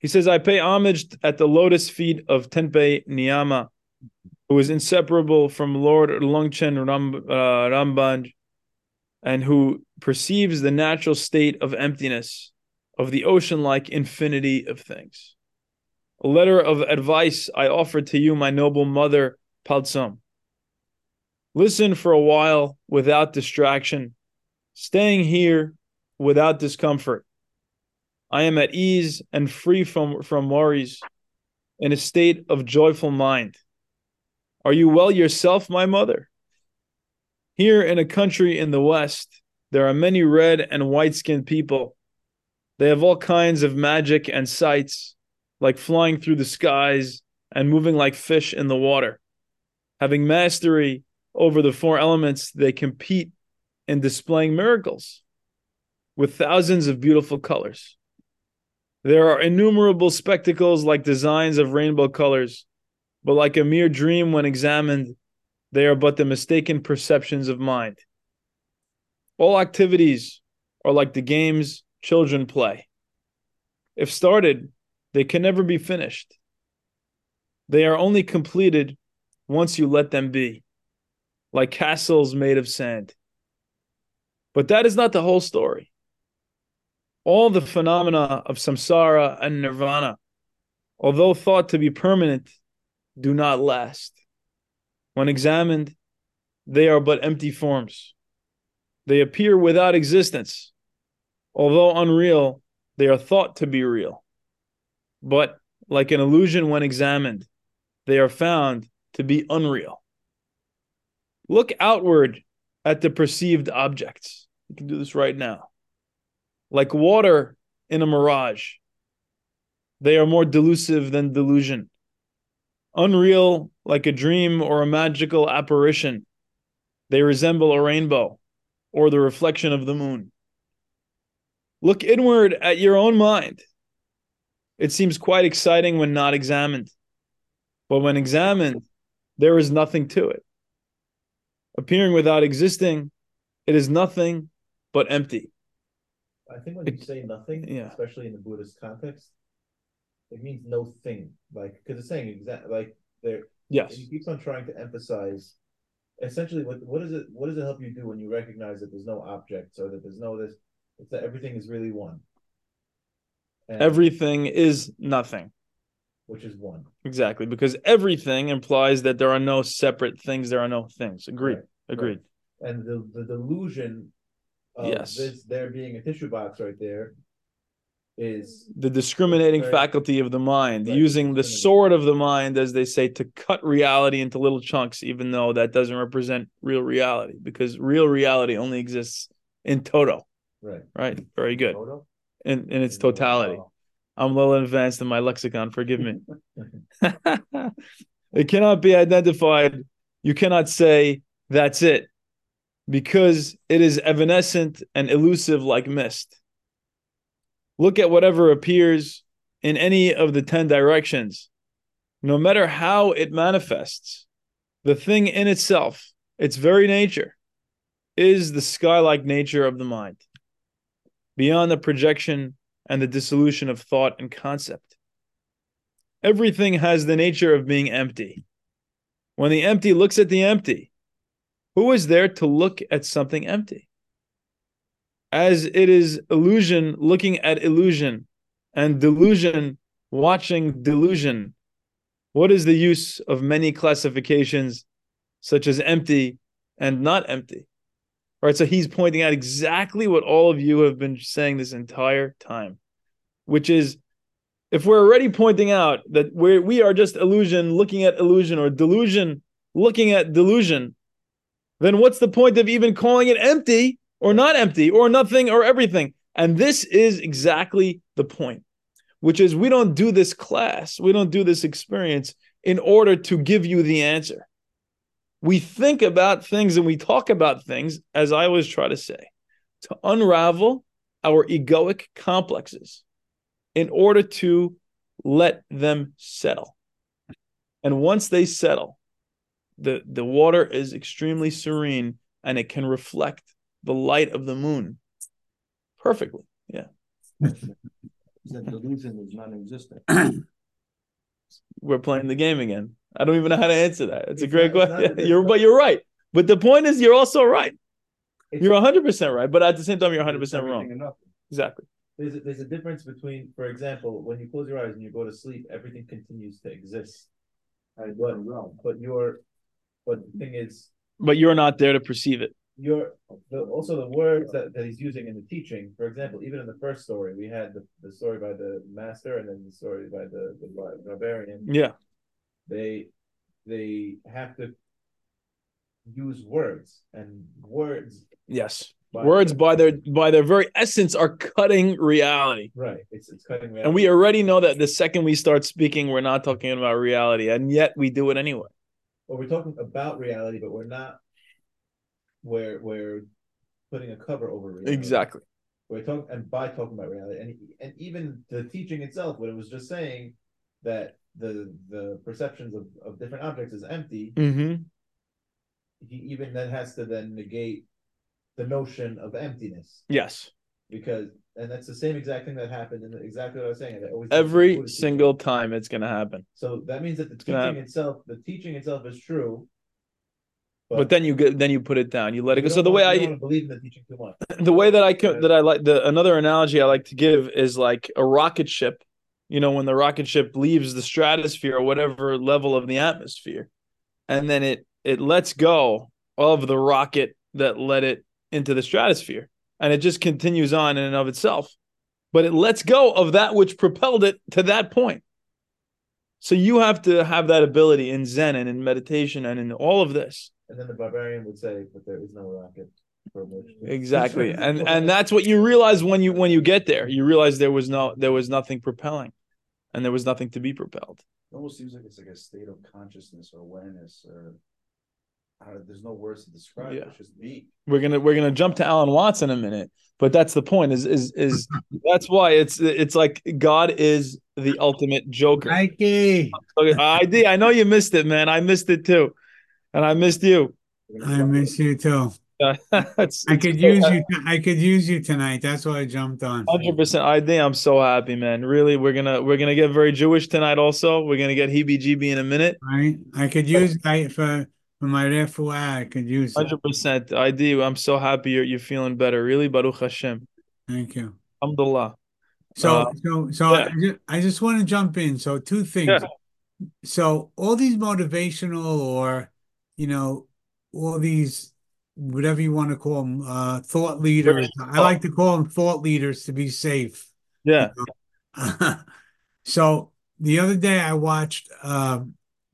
[SPEAKER 1] He says, I pay homage at the lotus feet of Tenpei Niyama, who is inseparable from Lord Longchen Ram, uh, Rambanj, and who perceives the natural state of emptiness, of the ocean like infinity of things. A letter of advice I offer to you, my noble mother, Paltsum. Listen for a while without distraction, staying here without discomfort. I am at ease and free from, from worries, in a state of joyful mind. Are you well yourself, my mother? Here in a country in the West, there are many red and white skinned people. They have all kinds of magic and sights, like flying through the skies and moving like fish in the water. Having mastery over the four elements, they compete in displaying miracles with thousands of beautiful colors. There are innumerable spectacles like designs of rainbow colors, but like a mere dream when examined, they are but the mistaken perceptions of mind. All activities are like the games children play. If started, they can never be finished. They are only completed once you let them be, like castles made of sand. But that is not the whole story. All the phenomena of samsara and nirvana, although thought to be permanent, do not last. When examined, they are but empty forms. They appear without existence. Although unreal, they are thought to be real. But like an illusion when examined, they are found to be unreal. Look outward at the perceived objects. You can do this right now. Like water in a mirage, they are more delusive than delusion. Unreal, like a dream or a magical apparition, they resemble a rainbow or the reflection of the moon. Look inward at your own mind. It seems quite exciting when not examined, but when examined, there is nothing to it. Appearing without existing, it is nothing but empty.
[SPEAKER 3] I think when you say nothing,
[SPEAKER 1] yeah.
[SPEAKER 3] especially in the Buddhist context, it means no thing. Like because it's saying exact like there.
[SPEAKER 1] Yes.
[SPEAKER 3] He keeps on trying to emphasize. Essentially, what what is it? What does it help you do when you recognize that there's no objects or that there's no this? It's that everything is really one. And
[SPEAKER 1] Everything is nothing.
[SPEAKER 3] which is one.
[SPEAKER 1] Exactly, because everything implies that there are no separate things. There are no things. Agreed.
[SPEAKER 3] Right,
[SPEAKER 1] Agreed.
[SPEAKER 3] And the the delusion of
[SPEAKER 1] Yes.
[SPEAKER 3] this there being a tissue box right there is
[SPEAKER 1] The discriminating
[SPEAKER 3] Right.
[SPEAKER 1] faculty of the mind,
[SPEAKER 3] Right,
[SPEAKER 1] using the sword of the mind, as they say, to cut reality into little chunks, even though that doesn't represent real reality, because real reality only exists in toto.
[SPEAKER 3] right.
[SPEAKER 1] Right. Very good. In in its totality. I'm a little advanced in my lexicon. Forgive me. *laughs* *laughs* it cannot be identified. You cannot say that's it because it is evanescent and elusive like mist. Look at whatever appears in any of the 10 directions. No matter how it manifests, the thing in itself, its very nature, is the sky like nature of the mind, beyond the projection and the dissolution of thought and concept. Everything has the nature of being empty. When the empty looks at the empty, who is there to look at something empty? As it is illusion looking at illusion and delusion watching delusion, what is the use of many classifications such as empty and not empty? All right, so he's pointing out exactly what all of you have been saying this entire time, which is if we're already pointing out that we're, we are just illusion looking at illusion or delusion looking at delusion, then what's the point of even calling it empty or not empty or nothing or everything? And this is exactly the point, which is we don't do this class, we don't do this experience in order to give you the answer we think about things and we talk about things, as I always try to say, to unravel our egoic complexes in order to let them settle. And once they settle, the, the water is extremely serene and it can reflect the light of the moon perfectly. Yeah. *laughs*
[SPEAKER 2] That delusion is non-existent. *clears throat*
[SPEAKER 1] We're playing the game again. I don't even know how to answer that. It's a great
[SPEAKER 3] not- it's not
[SPEAKER 1] question. *laughs* You're, but you're right. But the point is, you're also right.
[SPEAKER 3] It's-
[SPEAKER 1] You're 100% right, but at the same time, you're 100% wrong.
[SPEAKER 2] everything and nothing.
[SPEAKER 1] Exactly.
[SPEAKER 3] There's a, there's a difference between, for example, when you close your eyes and you go to sleep, everything continues to exist.
[SPEAKER 2] I
[SPEAKER 3] But
[SPEAKER 2] don't know.
[SPEAKER 3] but you're, but the thing is,
[SPEAKER 1] But you're not there to perceive it.
[SPEAKER 3] you're the, also the words that, that he's using in the teaching. For example, even in the first story, we had the, the story by the master and then the story by the, the barbarian.
[SPEAKER 1] Yeah.
[SPEAKER 3] They they have to use words and words.
[SPEAKER 1] Yes.
[SPEAKER 3] by-
[SPEAKER 1] Words by their by their very essence are cutting reality.
[SPEAKER 3] right. It's it's cutting. Reality.
[SPEAKER 1] and we already know that the second we start speaking, we're not talking about reality, and yet we do it anyway.
[SPEAKER 3] Well, we're talking about reality, but we're not. We're we're putting a cover over reality.
[SPEAKER 1] Exactly.
[SPEAKER 3] We're talking and by talking about reality, and and even the teaching itself, when it was just saying that the the perceptions of, of different objects is empty,
[SPEAKER 1] Mm-hmm.
[SPEAKER 3] he even then has to then negate the notion of emptiness
[SPEAKER 1] Yes.
[SPEAKER 3] because and that's the same exact thing that happened the, exactly what I was saying.
[SPEAKER 1] Every single time it's gonna happen.
[SPEAKER 3] So that means that the
[SPEAKER 1] gonna
[SPEAKER 3] teaching itself, the teaching itself is true.
[SPEAKER 1] But then you get then you put it down. You let it go. So the way I
[SPEAKER 3] to believe in the teaching too much.
[SPEAKER 1] the way that I can that I like the another analogy I like to give is like a rocket ship. You know, when the rocket ship leaves the stratosphere or whatever level of the atmosphere, and then it it lets go of the rocket that let it into the stratosphere, and it just continues on in and of itself. But it lets go of that which propelled it to that point. So you have to have that ability in Zen and in meditation and in all of this.
[SPEAKER 3] And then the barbarian would say, "But there is no rocket from which." *laughs*
[SPEAKER 1] exactly *laughs* and and that's what you realize when you when you get there you realize there was no there was nothing propelling and there was nothing to be propelled
[SPEAKER 4] It almost seems like it's like a state of consciousness or awareness or I don't, there's no words to describe it.
[SPEAKER 1] Yeah.
[SPEAKER 4] It's just being.
[SPEAKER 1] we're gonna we're gonna jump to alan watts in a minute but that's the point is is is *laughs* that's why it's it's like god is the ultimate joker
[SPEAKER 6] Mikey,
[SPEAKER 1] Okay, id i know you missed it man i missed it too and i missed you
[SPEAKER 6] I miss you too. *laughs*
[SPEAKER 1] It's-
[SPEAKER 6] I could use you. I could use you tonight. That's why I jumped on.
[SPEAKER 1] Hundred percent ID. I'm so happy, man. Really, we're gonna we're gonna get very Jewish tonight. Also, we're gonna get heebie-jeebie in a minute.
[SPEAKER 6] Right? I could use I for for my refuah. I could use. it.
[SPEAKER 1] Hundred percent ID. I'm so happy you're you're feeling better. Really, Baruch Hashem.
[SPEAKER 6] Thank you.
[SPEAKER 1] Alhamdulillah.
[SPEAKER 6] So,
[SPEAKER 1] Uh,
[SPEAKER 6] so, so
[SPEAKER 1] yeah.
[SPEAKER 6] I just, I just want to jump in. So, two things.
[SPEAKER 1] Yeah.
[SPEAKER 6] So, all these motivational or, you know, all these, whatever you want to call them, uh, thought leaders. I like to call them thought leaders to be safe.
[SPEAKER 1] Yeah. *laughs*
[SPEAKER 6] So, the other day I watched, uh,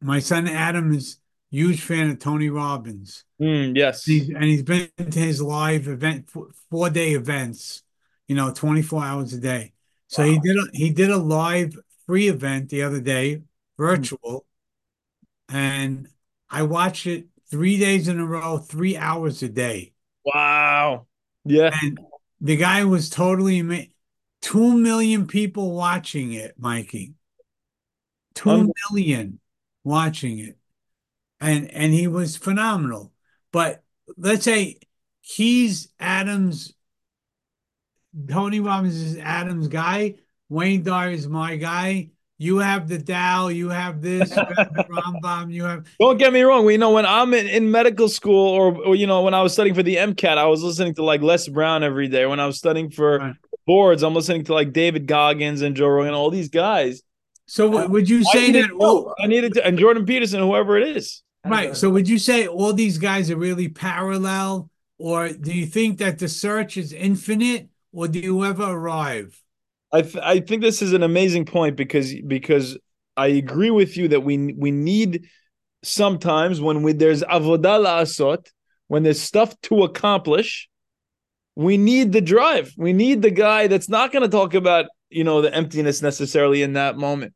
[SPEAKER 6] my son Adam is huge fan of Tony Robbins.
[SPEAKER 1] Mm, yes.
[SPEAKER 6] He's, and he's been to his live event, four day events, you know, 24 hours a day. So he did a, he did a live free event the other day, virtual, and I watched it three days in a row, three hours a day.
[SPEAKER 1] Wow. Yeah.
[SPEAKER 6] And the guy was totally ama- two million people watching it, Mikey. Two
[SPEAKER 1] Um,
[SPEAKER 6] million watching it. And and he was phenomenal. But let's say he's Adams, Tony Robbins is Adams' guy, Wayne Dyer is my guy. You have the Tao, you have this, you have the Rambam, you have *laughs*
[SPEAKER 1] Don't get me wrong. We know when I'm in, in medical school or, or you know when I was studying for the MCAT, I was listening to like Les Brown every day. When I was studying for
[SPEAKER 6] Right.
[SPEAKER 1] boards, I'm listening to like David Goggins and Joe Rogan, all these guys.
[SPEAKER 6] so would you say
[SPEAKER 1] needed
[SPEAKER 6] that
[SPEAKER 1] oh,
[SPEAKER 6] all.
[SPEAKER 1] I needed to, and Jordan Peterson, whoever it is.
[SPEAKER 6] Right. So would you say all these guys are really parallel, or do you think that the search is infinite, or do you ever arrive?
[SPEAKER 1] I th- I think this is an amazing point because because I agree with you that we we need sometimes when we, there's avodah la'asot, when there's stuff to accomplish, we need the drive. We need the guy that's not going to talk about you know the emptiness necessarily in that moment.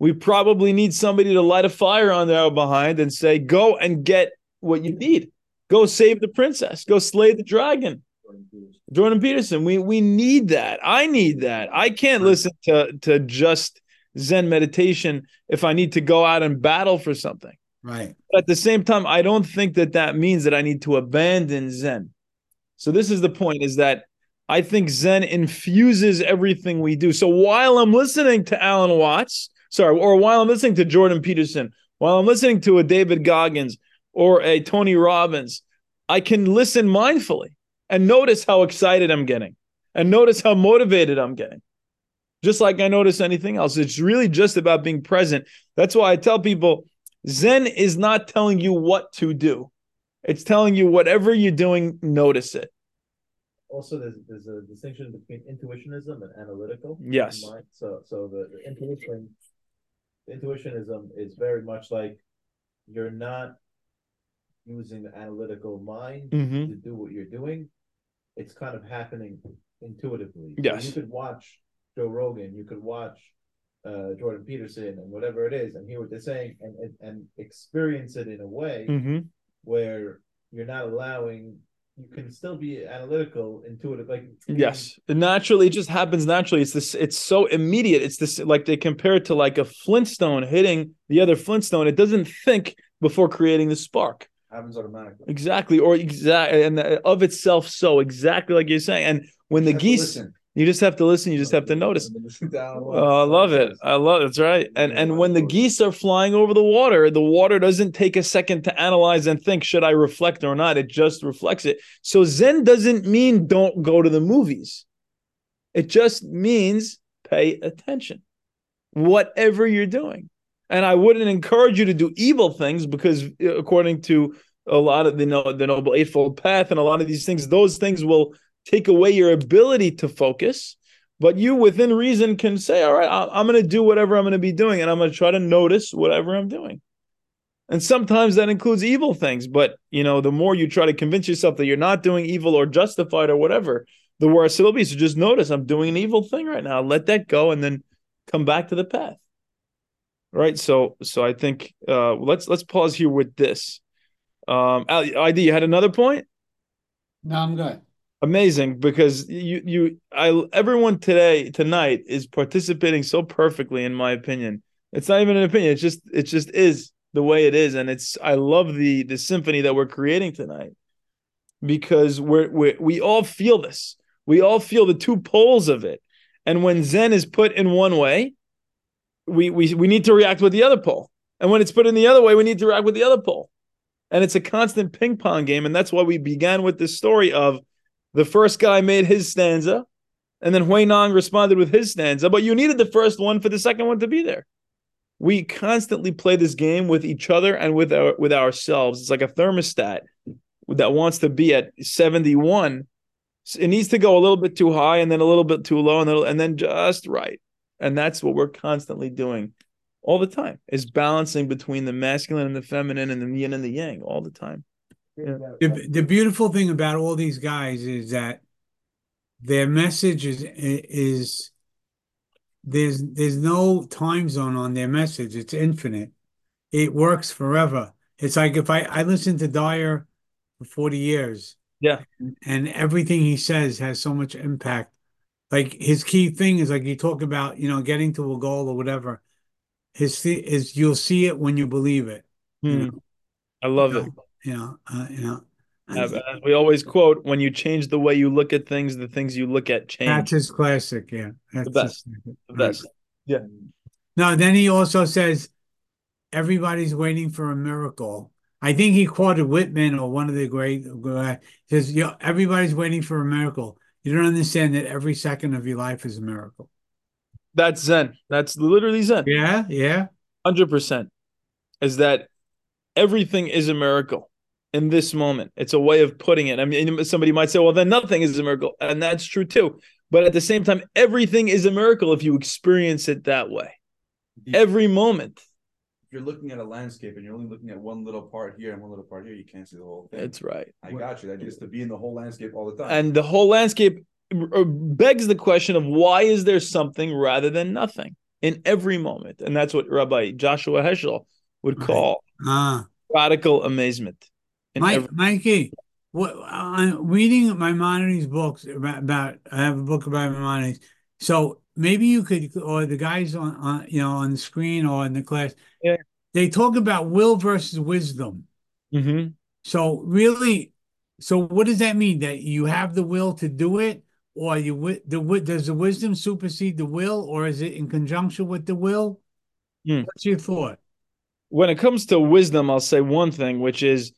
[SPEAKER 1] We probably need somebody to light a fire on there behind and say, "Go and get what you need. Go save the princess. Go slay the dragon." Jordan Peterson, we we need that. I need that. I can't listen to to just Zen meditation if I need to go out and battle for something.
[SPEAKER 6] Right.
[SPEAKER 1] But at the same time, I don't think that that means that I need to abandon Zen. So this is the point: is that I think Zen infuses everything we do. So while I'm listening to Alan Watts, sorry, or while I'm listening to Jordan Peterson, while I'm listening to a David Goggins or a Tony Robbins, I can listen mindfully and notice how excited I'm getting and notice how motivated I'm getting. Just like I notice anything else. It's really just about being present. That's why I tell people Zen is not telling you what to do. It's telling you whatever you're doing, notice it.
[SPEAKER 3] Also, there's there's a distinction between intuitionism and analytical.
[SPEAKER 1] Yes.
[SPEAKER 3] mind. So so the, the intuition, intuitionism is very much like you're not using the analytical mind
[SPEAKER 1] Mhm.
[SPEAKER 3] to do what you're doing. It's kind of happening intuitively. So
[SPEAKER 1] Yes.
[SPEAKER 3] you could watch Joe Rogan, you could watch uh, Jordan Peterson and whatever it is, and hear what they're saying, and and, and experience it in a way
[SPEAKER 1] Mm-hmm.
[SPEAKER 3] where you're not allowing. You can mm-hmm. still be analytical, intuitive, like
[SPEAKER 1] Yes, naturally, it just happens naturally. It's this. It's so immediate. It's this like they compare it to like a Flintstone hitting the other Flintstone. It doesn't think before creating the spark.
[SPEAKER 4] Happens automatically.
[SPEAKER 1] Exactly, or exact, and uh, of itself. So exactly like you're saying. And when the geese,
[SPEAKER 4] listen.
[SPEAKER 1] You just have to listen. You just have to notice. *laughs* Oh, I love it. I love that's right. And and when the geese are flying over the water, the water doesn't take a second to analyze and think should I reflect or not. It just reflects it. So Zen doesn't mean don't go to the movies. It just means pay attention. Whatever you're doing. And I wouldn't encourage you to do evil things because uh, according to a lot of the no, the noble eightfold path and a lot of these things, those things will take away your ability to focus but you within reason can say all right i'm going to do whatever i'm going to be doing and i'm going to try to notice whatever i'm doing. And sometimes that includes evil things but you know the more you try to convince yourself that you're not doing evil or justified or whatever the worse it'll be. So just notice i'm doing an evil thing right now. Let that go and then come back to the path. Right? So so i think uh let's let's pause here with this. Um id you had another point?
[SPEAKER 6] No, I'm good.
[SPEAKER 1] Amazing because you you I everyone today tonight is participating so perfectly in my opinion. It's not even an opinion. It's just it just is the way it is, and it's I love the the symphony that we're creating tonight because we're we we all feel this. We all feel the two poles of it, and when Zen is put in one way, we we we need to react with the other pole, and when it's put in the other way, we need to react with the other pole. And it's a constant ping pong game, and that's why we began with this story of the first guy made his stanza, And then Huineng responded with his stanza, but you needed the first one for the second one to be there. We constantly play this game with each other and with our with ourselves. It's like a thermostat that wants to be at 71. It needs to go a little bit too high and then a little bit too low and then, and then just right. And that's what we're constantly doing all the time is balancing between the masculine and the feminine and the yin and the yang all the time. Yeah.
[SPEAKER 6] The, the beautiful thing about all these guys is that their message is is there's there's no time zone on their message. It's infinite. It works forever. It's like if I I listened to Dyer for 40 years.
[SPEAKER 1] Yeah.
[SPEAKER 6] And everything he says has so much impact. Like his key thing is like you talk about, you know, getting to a goal or whatever. His is you'll see it when you believe it. You
[SPEAKER 1] Hmm.
[SPEAKER 6] know,
[SPEAKER 1] I love
[SPEAKER 6] you
[SPEAKER 1] it.
[SPEAKER 6] know, you know, uh, you know.
[SPEAKER 1] As we always quote, when you change the way you look at things, the things you look at change.
[SPEAKER 6] That's his classic, yeah. That's
[SPEAKER 1] The best.
[SPEAKER 6] his-
[SPEAKER 1] The best. Yeah.
[SPEAKER 6] No, then he also says everybody's waiting for a miracle. I think he quoted Whitman or one of the great uh, says, "Yo, everybody's waiting for a miracle. You don't understand that every second of your life is a miracle."
[SPEAKER 1] That's Zen. That's literally Zen.
[SPEAKER 6] Yeah, yeah,
[SPEAKER 1] Hundred percent. Is that everything is a miracle in this moment? It's a way of putting it. I mean, somebody might say, "Well, then nothing is a miracle," and that's true too. But at the same time, everything is a miracle if you experience it that way. Every moment.
[SPEAKER 4] If you're looking at a landscape and you're only looking at one little part here and one little part here, you can't see the whole thing.
[SPEAKER 1] That's right.
[SPEAKER 4] I got you. That is to be in the whole landscape all the time.
[SPEAKER 1] And the whole landscape uh, begs the question of why is there something rather than nothing in every moment? And that's what Rabbi Joshua Heschel would
[SPEAKER 6] Right.
[SPEAKER 1] call
[SPEAKER 6] ah,
[SPEAKER 1] radical amazement.
[SPEAKER 6] Mike,
[SPEAKER 1] every-
[SPEAKER 6] Mikey. What I'm reading Maimonides books about, about. I have a book about Maimonides. So maybe you could, or the guys on, on you know on the screen or in the class,
[SPEAKER 1] Yeah.
[SPEAKER 6] they talk about will versus wisdom.
[SPEAKER 1] Mhm.
[SPEAKER 6] So really, so what does that mean? That you have the will to do it, or you the does the wisdom supersede the will, or is it in conjunction with the will?
[SPEAKER 1] Hmm.
[SPEAKER 6] What's your thought?
[SPEAKER 1] When it comes to wisdom, I'll say one thing, which is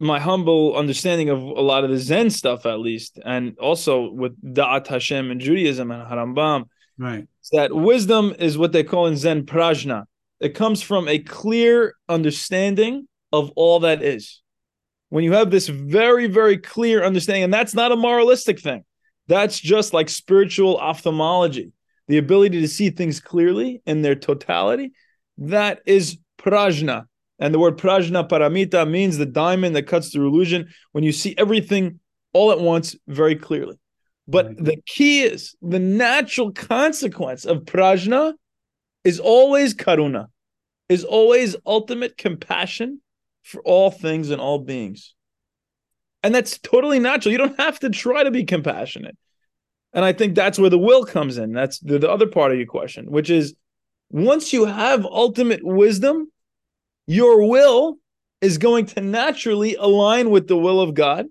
[SPEAKER 1] my humble understanding of a lot of the Zen stuff, at least, and also with Da'at Hashem and Judaism and Harambam,
[SPEAKER 6] Right.
[SPEAKER 1] is that wisdom is what they call in Zen prajna. It comes from a clear understanding of all that is. When you have this very, very clear understanding, and that's not a moralistic thing, that's just like spiritual ophthalmology, the ability to see things clearly in their totality. That is prajna. And the word prajna paramita means the diamond that cuts through illusion when you see everything all at once very clearly. But
[SPEAKER 6] Right.
[SPEAKER 1] the key is the natural consequence of prajna is always karuna, is always ultimate compassion for all things and all beings. And that's totally natural. You don't have to try to be compassionate. And I think that's where the will comes in. That's the, the other part of your question, which is once you have ultimate wisdom, your will is going to naturally align with the will of God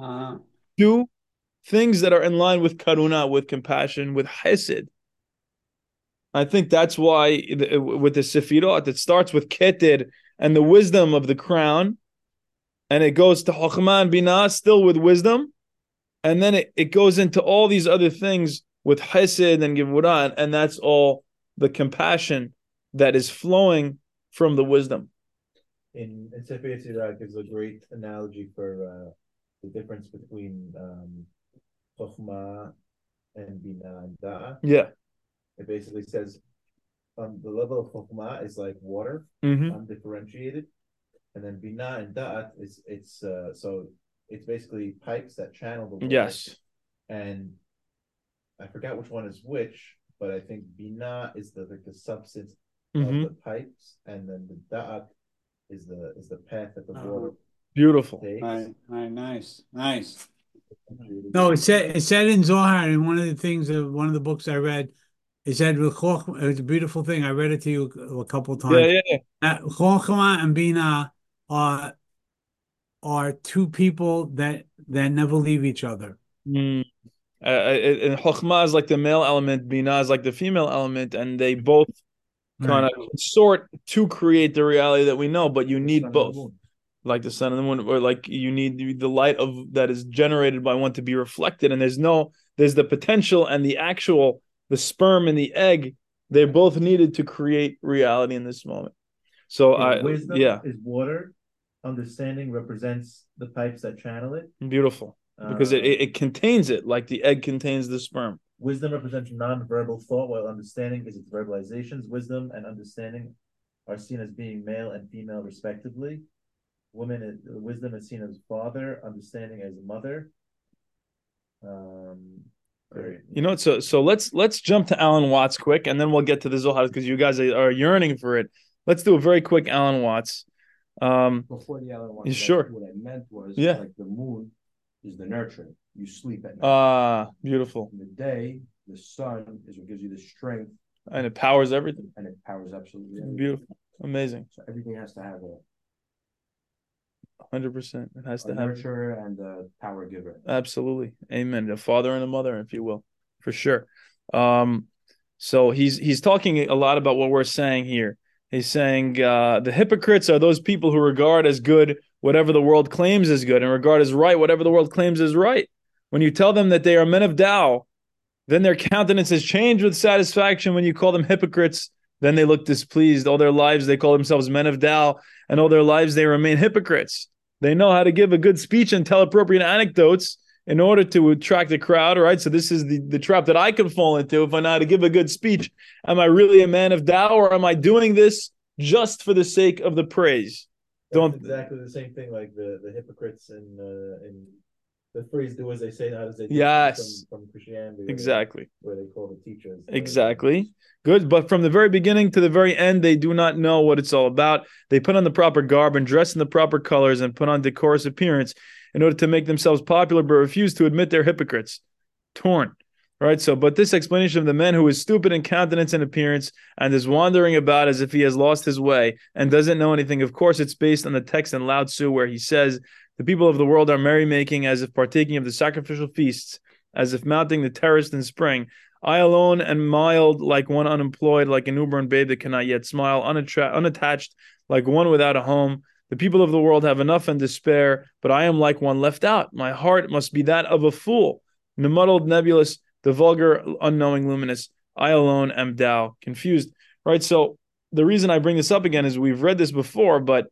[SPEAKER 6] Uh,
[SPEAKER 1] do things that are in line with karuna, with compassion, with hesed. I think that's why with the Sefirot, it starts with keter and the wisdom of the crown, and it goes to Chokhmah and Binah, still with wisdom, and then it, it goes into all these other things with hesed and gevurah, and that's all the compassion that is flowing from the wisdom.
[SPEAKER 3] In in Sefer Yetzirah gives a great analogy for uh, the difference between um, Chokhmah and Bina and Da'at.
[SPEAKER 1] Yeah.
[SPEAKER 3] It basically says um, the level of Chokhmah is like water,
[SPEAKER 1] Mhm.
[SPEAKER 3] undifferentiated, and then Bina and Da'at is it's uh, so it's basically pipes that channel the water.
[SPEAKER 1] Yes.
[SPEAKER 3] and I forgot which one is which, but I think Bina is the like the substance
[SPEAKER 1] Mhm.
[SPEAKER 3] of the pipes, and then the Da'at is the is the path that the
[SPEAKER 6] Uh-huh.
[SPEAKER 3] water
[SPEAKER 1] Beautiful.
[SPEAKER 3] takes.
[SPEAKER 6] right, right, nice, nice. No, it said it said in Zohar in one of the things of one of the books I read. It said with Choch- it was a beautiful thing. I read it to you a couple times.
[SPEAKER 1] Yeah, yeah, yeah.
[SPEAKER 6] Uh, Chochmah and Bina are are two people that that never leave each other.
[SPEAKER 1] Mm. Uh, and Chokhmah is like the male element, Bina is like the female element, and they both kind of sort to create the reality that we know, but you need
[SPEAKER 3] Sun
[SPEAKER 1] both. Like the sun and the moon, or like you need the light of that is generated by one to be reflected, and there's no there's the potential and the actual, the sperm and the egg. They're both needed to create reality in this moment. So I,
[SPEAKER 3] wisdom
[SPEAKER 1] yeah,
[SPEAKER 3] is water. Understanding represents the pipes that channel it.
[SPEAKER 1] beautiful because it,
[SPEAKER 3] Uh,
[SPEAKER 1] it, it contains it like the egg contains the sperm.
[SPEAKER 3] Wisdom represents non-verbal thought, while understanding is its verbalizations. Wisdom and understanding are seen as being male and female, respectively. Woman, is, wisdom is seen as father, understanding as mother. Um, very-
[SPEAKER 1] You know what? So so let's let's jump to Alan Watts quick, and then we'll get to the Zohar because you guys are yearning for it. Let's do a very quick Alan Watts. Um,
[SPEAKER 2] Before the other one,
[SPEAKER 1] sure?
[SPEAKER 2] What I meant was
[SPEAKER 1] Yeah.
[SPEAKER 2] like the moon is the nurturing. You sleep at night.
[SPEAKER 1] ah, beautiful,
[SPEAKER 2] In the day, the sun is what gives you the strength
[SPEAKER 1] and it powers everything.
[SPEAKER 2] and it powers absolutely everything.
[SPEAKER 1] Beautiful, amazing,
[SPEAKER 2] So everything has to have a,
[SPEAKER 1] hundred percent. It has to have
[SPEAKER 2] nurturer and a power giver.
[SPEAKER 1] absolutely, amen. A father and a mother, if you will, for sure. Um, so he's he's talking a lot about what we're saying here. He's saying uh, the hypocrites are those people who regard as good whatever the world claims is good, and regard as right whatever the world claims is right. When you tell them that they are men of Tao, then their countenances change with satisfaction. When you call them hypocrites, then they look displeased. All their lives they call themselves men of Tao, and all their lives they remain hypocrites. They know how to give a good speech and tell appropriate anecdotes in order to attract the crowd, right? So this is the, the trap that I can fall into if I know how to give a good speech. Am I really a man of Tao, or am I doing this just for the sake of the praise?
[SPEAKER 3] That's
[SPEAKER 1] Don't-
[SPEAKER 3] exactly the same thing like the the hypocrites in uh, in the phrase "do as they say, not as they do."
[SPEAKER 1] Yes.
[SPEAKER 3] from, from Christianity. where they-
[SPEAKER 1] Exactly.
[SPEAKER 3] where they call the teachers.
[SPEAKER 1] Exactly. Good. But from the very beginning to the very end, they do not know what it's all about. They put on the proper garb and dress in the proper colors and put on decorous appearance in order to make themselves popular, but refuse to admit they're hypocrites. Torn. Right. So, but this explanation of the man who is stupid in countenance and appearance and is wandering about as if he has lost his way and doesn't know anything, of course, it's based on the text in Lao Tzu where he says, The people of the world are merrymaking as if partaking of the sacrificial feasts, as if mounting the terrace in spring. I alone am mild like one unemployed, like a newborn babe that cannot yet smile, unattra- unattached like one without a home. The people of the world have enough and despair, but I am like one left out. My heart must be that of a fool, the muddled, nebulous, the vulgar, unknowing, luminous. I alone am Tao, confused. Right. So the reason I bring this up again is we've read this before, but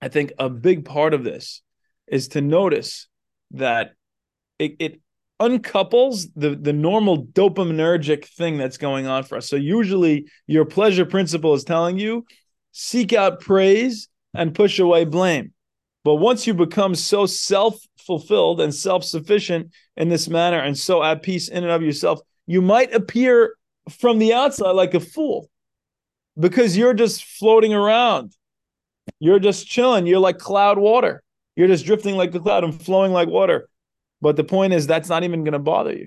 [SPEAKER 1] I think a big part of this is to notice that it, it uncouples the the normal dopaminergic thing that's going on for us. So usually your pleasure principle is telling you seek out praise and push away blame. But once you become so self-fulfilled and self-sufficient in this manner and so at peace in and of yourself, you might appear from the outside like a fool because you're just floating around. You're just chilling. You're like cloud water. You're just drifting like the cloud and flowing like water. But the point is, that's not even going to bother you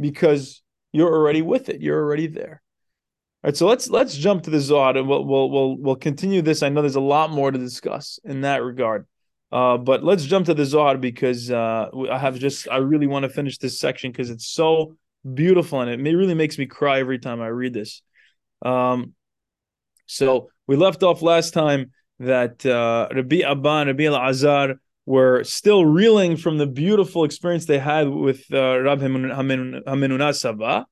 [SPEAKER 1] because you're already with it. You're already there. All right, so let's let's jump to the Zohar and we'll we'll we'll we'll continue this. I know there's a lot more to discuss in that regard, uh, but let's jump to the Zohar because uh, I have just I really want to finish this section because it's so beautiful and it really makes me cry every time I read this. Um, so we left off last time that uh, Rabbi Abba and Rabbi Elazar were still reeling from the beautiful experience they had with uh, Rav Haminuna Sava.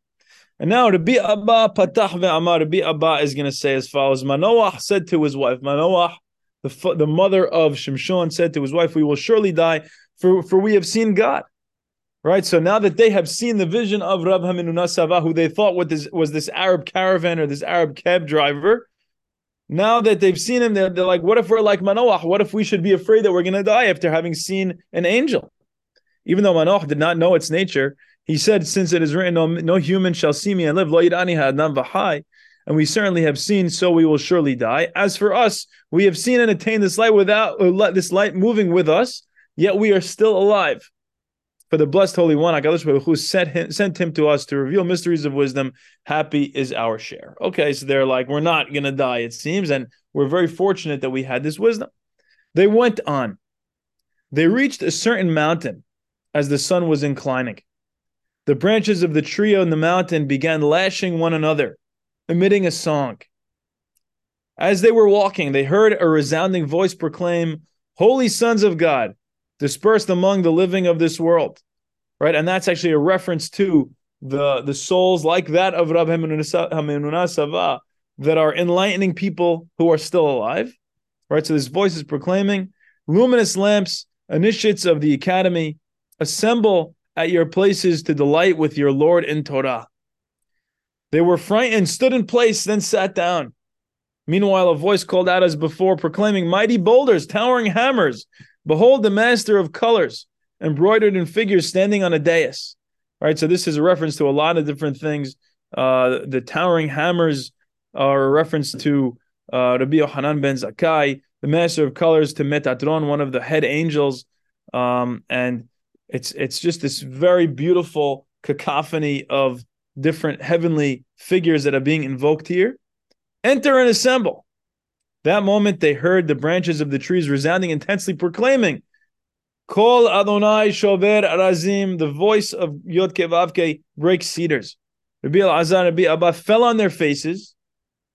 [SPEAKER 1] And now Rabbi Abba Patah ve'amar, Rabbi Abba is going to say as follows, Manoah said to his wife, Manoah, the, the mother of Shimshon said to his wife, we will surely die for, for we have seen God. Right, so now that they have seen the vision of Rav Haminuna Sava, who they thought was this, was this Arab caravan or this Arab cab driver, now that they've seen him, they're, they're like, what if we're like Manoah? What if we should be afraid that we're going to die after having seen an angel? Even though Manoah did not know its nature, he said, since it is written, no, no human shall see me and live, and we certainly have seen, so we will surely die. As for us, we have seen and attained this light without uh, this light moving with us, yet we are still alive. For the blessed Holy One, HaKadosh Baruch Hu sent him, sent him to us to reveal mysteries of wisdom. Happy is our share. Okay, so they're like, we're not going to die, it seems, and we're very fortunate that we had this wisdom. They went on. They reached a certain mountain as the sun was inclining. The branches of the tree on the mountain began lashing one another, emitting a song. As they were walking, they heard a resounding voice proclaim, Holy sons of God, dispersed among the living of this world. right? And that's actually a reference to the the souls like that of Rav Sava that are enlightening people who are still alive, right? So this voice is proclaiming, luminous lamps, initiates of the academy, assemble at your places to delight with your Lord in Torah. They were frightened, stood in place, then sat down. Meanwhile, a voice called out as before, proclaiming, Mighty boulders, towering hammers, behold the master of colors, embroidered in figures standing on a dais. All right, so this is a reference to a lot of different things. Uh, the towering hammers are a reference to uh, Rabbi Yohanan ben Zakkai, the master of colors, to Metatron, one of the head angels. Um, and it's it's just this very beautiful cacophony of different heavenly figures that are being invoked here. Enter and assemble. That moment they heard the branches of the trees resounding intensely, proclaiming, Kol Adonai Shover Arazim, the voice of Yod Kevavke breaks cedars. Rabbi Azar Rabbi Abba fell on their faces,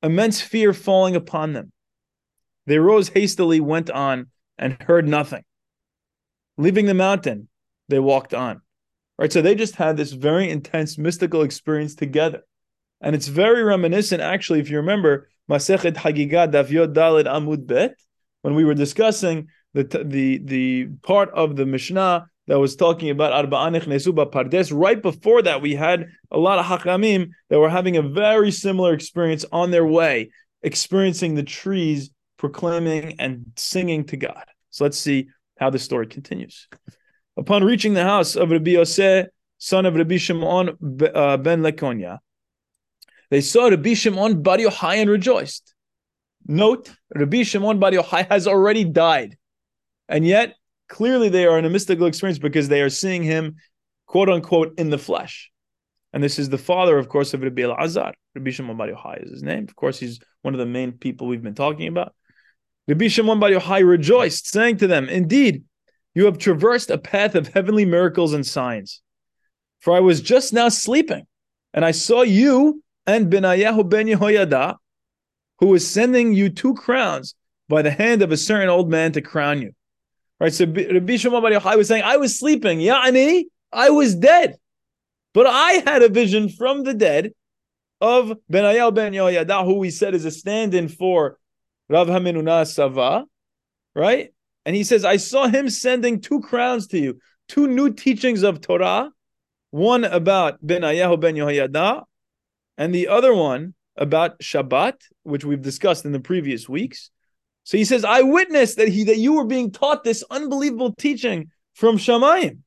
[SPEAKER 1] immense fear falling upon them. They rose hastily, went on, and heard nothing. Leaving the mountain, they walked on. Right, so they just had this very intense mystical experience together. And it's very reminiscent, actually, if you remember, Masechet Hagigah Davyot Dalid Amud Bet, when we were discussing the, the, the part of the Mishnah that was talking about Arba'anich Nesuba Pardes. Right before that, we had a lot of Hakamim that were having a very similar experience on their way, experiencing the trees proclaiming and singing to God. So let's see how the story continues. Upon reaching the house of Rabbi Yosef, son of Rabbi Shimon uh, ben Lekonya, they saw Rabbi Shimon Bar Yochai and rejoiced. Note, Rabbi Shimon Bar Yochai has already died. And yet, clearly they are in a mystical experience because they are seeing him, quote unquote, in the flesh. And this is the father, of course, of Rabbi Elazar. Rabbi Shimon Bar Yochai is his name. Of course, he's one of the main people we've been talking about. Rabbi Shimon Bar Yochai rejoiced, saying to them, Indeed, you have traversed a path of heavenly miracles and signs. For I was just now sleeping, and I saw you and Benayahu ben Yehoyada, who was sending you two crowns by the hand of a certain old man to crown you. Right, so Rabbi Shimon Bar Yochai was saying, I was sleeping, ya'ani, I was dead. But I had a vision from the dead of Benayahu ben Yehoyada, who we said is a stand-in for Rav Haminuna Sava, right? And he says, I saw him sending two crowns to you, two new teachings of Torah, one about Benayahu ben Yehoyada, and the other one about Shabbat, which we've discussed in the previous weeks. So he says, I witnessed that he that you were being taught this unbelievable teaching from Shamayim.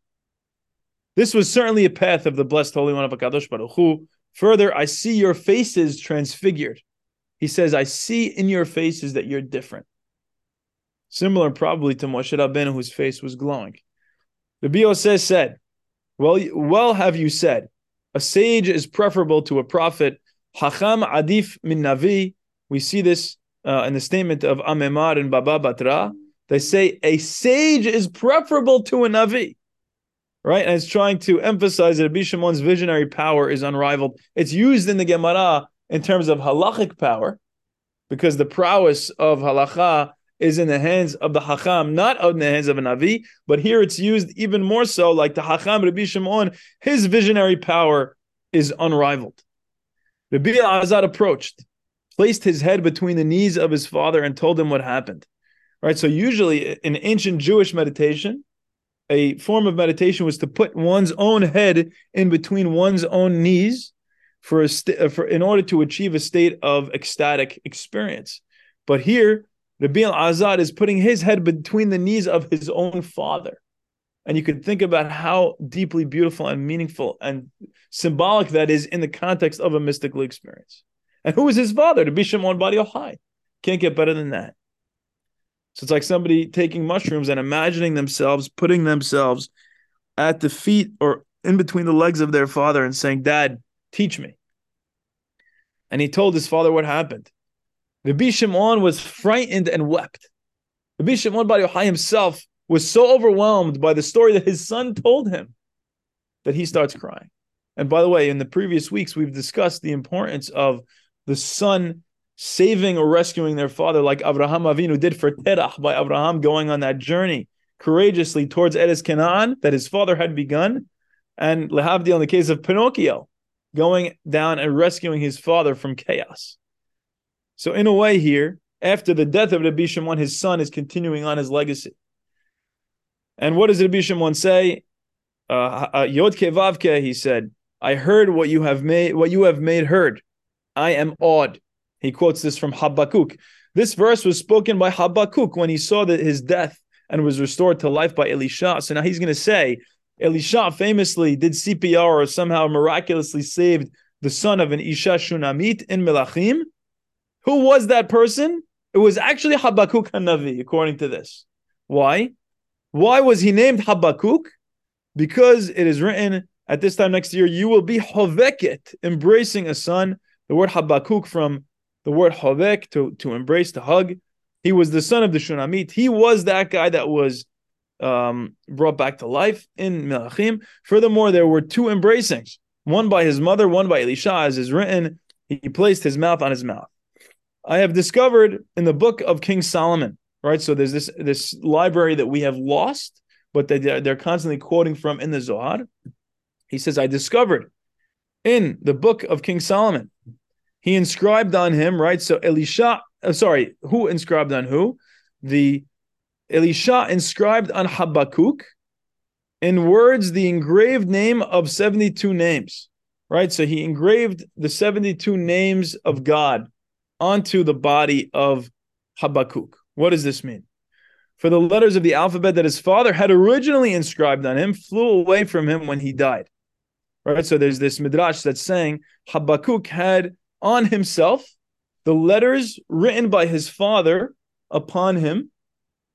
[SPEAKER 1] This was certainly a path of the blessed Holy One of Hakadosh Baruch Hu. Further, I see your faces transfigured. He says, I see in your faces that you're different. Similar probably to Moshe Rabbeinu, whose face was glowing. The says, said, well, well have you said, a sage is preferable to a prophet. Hacham adif min navi. We see this uh, in the statement of Amemar and Baba Batra. They say a sage is preferable to a navi, right? And it's trying to emphasize that Rabbi Shimon's visionary power is unrivaled. It's used in the Gemara in terms of halachic power, because the prowess of halacha is in the hands of the Hacham, not in the hands of an Navi, but here it's used even more so, like the Hacham Rabbi Shimon, his visionary power is unrivaled. Rabbi Azad approached, placed his head between the knees of his father, and told him what happened. Right. So usually in ancient Jewish meditation, a form of meditation was to put one's own head in between one's own knees for a st- for in order to achieve a state of ecstatic experience. But here Rabbi Azad is putting his head between the knees of his own father. And you can think about how deeply beautiful and meaningful and symbolic that is in the context of a mystical experience. And who is his father? Rabbi Shimon Bar Yochai. Can't get better than that. So it's like somebody taking mushrooms and imagining themselves putting themselves at the feet or in between the legs of their father and saying, Dad, teach me. And he told his father what happened. Rabbi Shimon was frightened and wept. Rabbi Shimon Bar Yochai himself was so overwhelmed by the story that his son told him that he starts crying. And by the way, in the previous weeks, we've discussed the importance of the son saving or rescuing their father, like Abraham Avinu did for Terach by Abraham going on that journey courageously towards Eretz Canaan that his father had begun. and Lehavdil in the case of Pinocchio, going down and rescuing his father from chaos. So in a way here, after the death of Rabbi Shimon, his son is continuing on his legacy. And what does Rabbi Shimon say? Uh, uh, Yod Kevavke, he said, I heard what you have made, what you have made heard. I am awed. He quotes this from Habakkuk. This verse was spoken by Habakkuk when he saw that his death and was restored to life by Elisha. So now he's going to say, Elisha famously did CPR or somehow miraculously saved the son of an Isha Shunamit in Melachim. Who was that person? It was actually Habakkuk Hanavi, according to this. Why? Why was he named Habakkuk? Because it is written at this time next year, you will be Hoveket, embracing a son. The word Habakkuk from the word Hovek, to, to embrace, to hug. He was the son of the Shunamit. He was that guy that was um, brought back to life in Melachim. Furthermore, there were two embracings, one by his mother, one by Elisha, as is written. He placed his mouth on his mouth. I have discovered in the book of King Solomon, right? So there's this this library that we have lost, but they, they're constantly quoting from in the Zohar. He says, I discovered in the book of King Solomon, he inscribed on him, right? So Elisha, uh, sorry, who inscribed on who? The Elisha inscribed on Habakkuk in words the engraved name of 72 names, right? So he engraved the 72 names of God onto the body of Habakkuk. What does this mean? For the letters of the alphabet that his father had originally inscribed on him flew away from him when he died. Right? So there's this midrash that's saying Habakkuk had on himself the letters written by his father upon him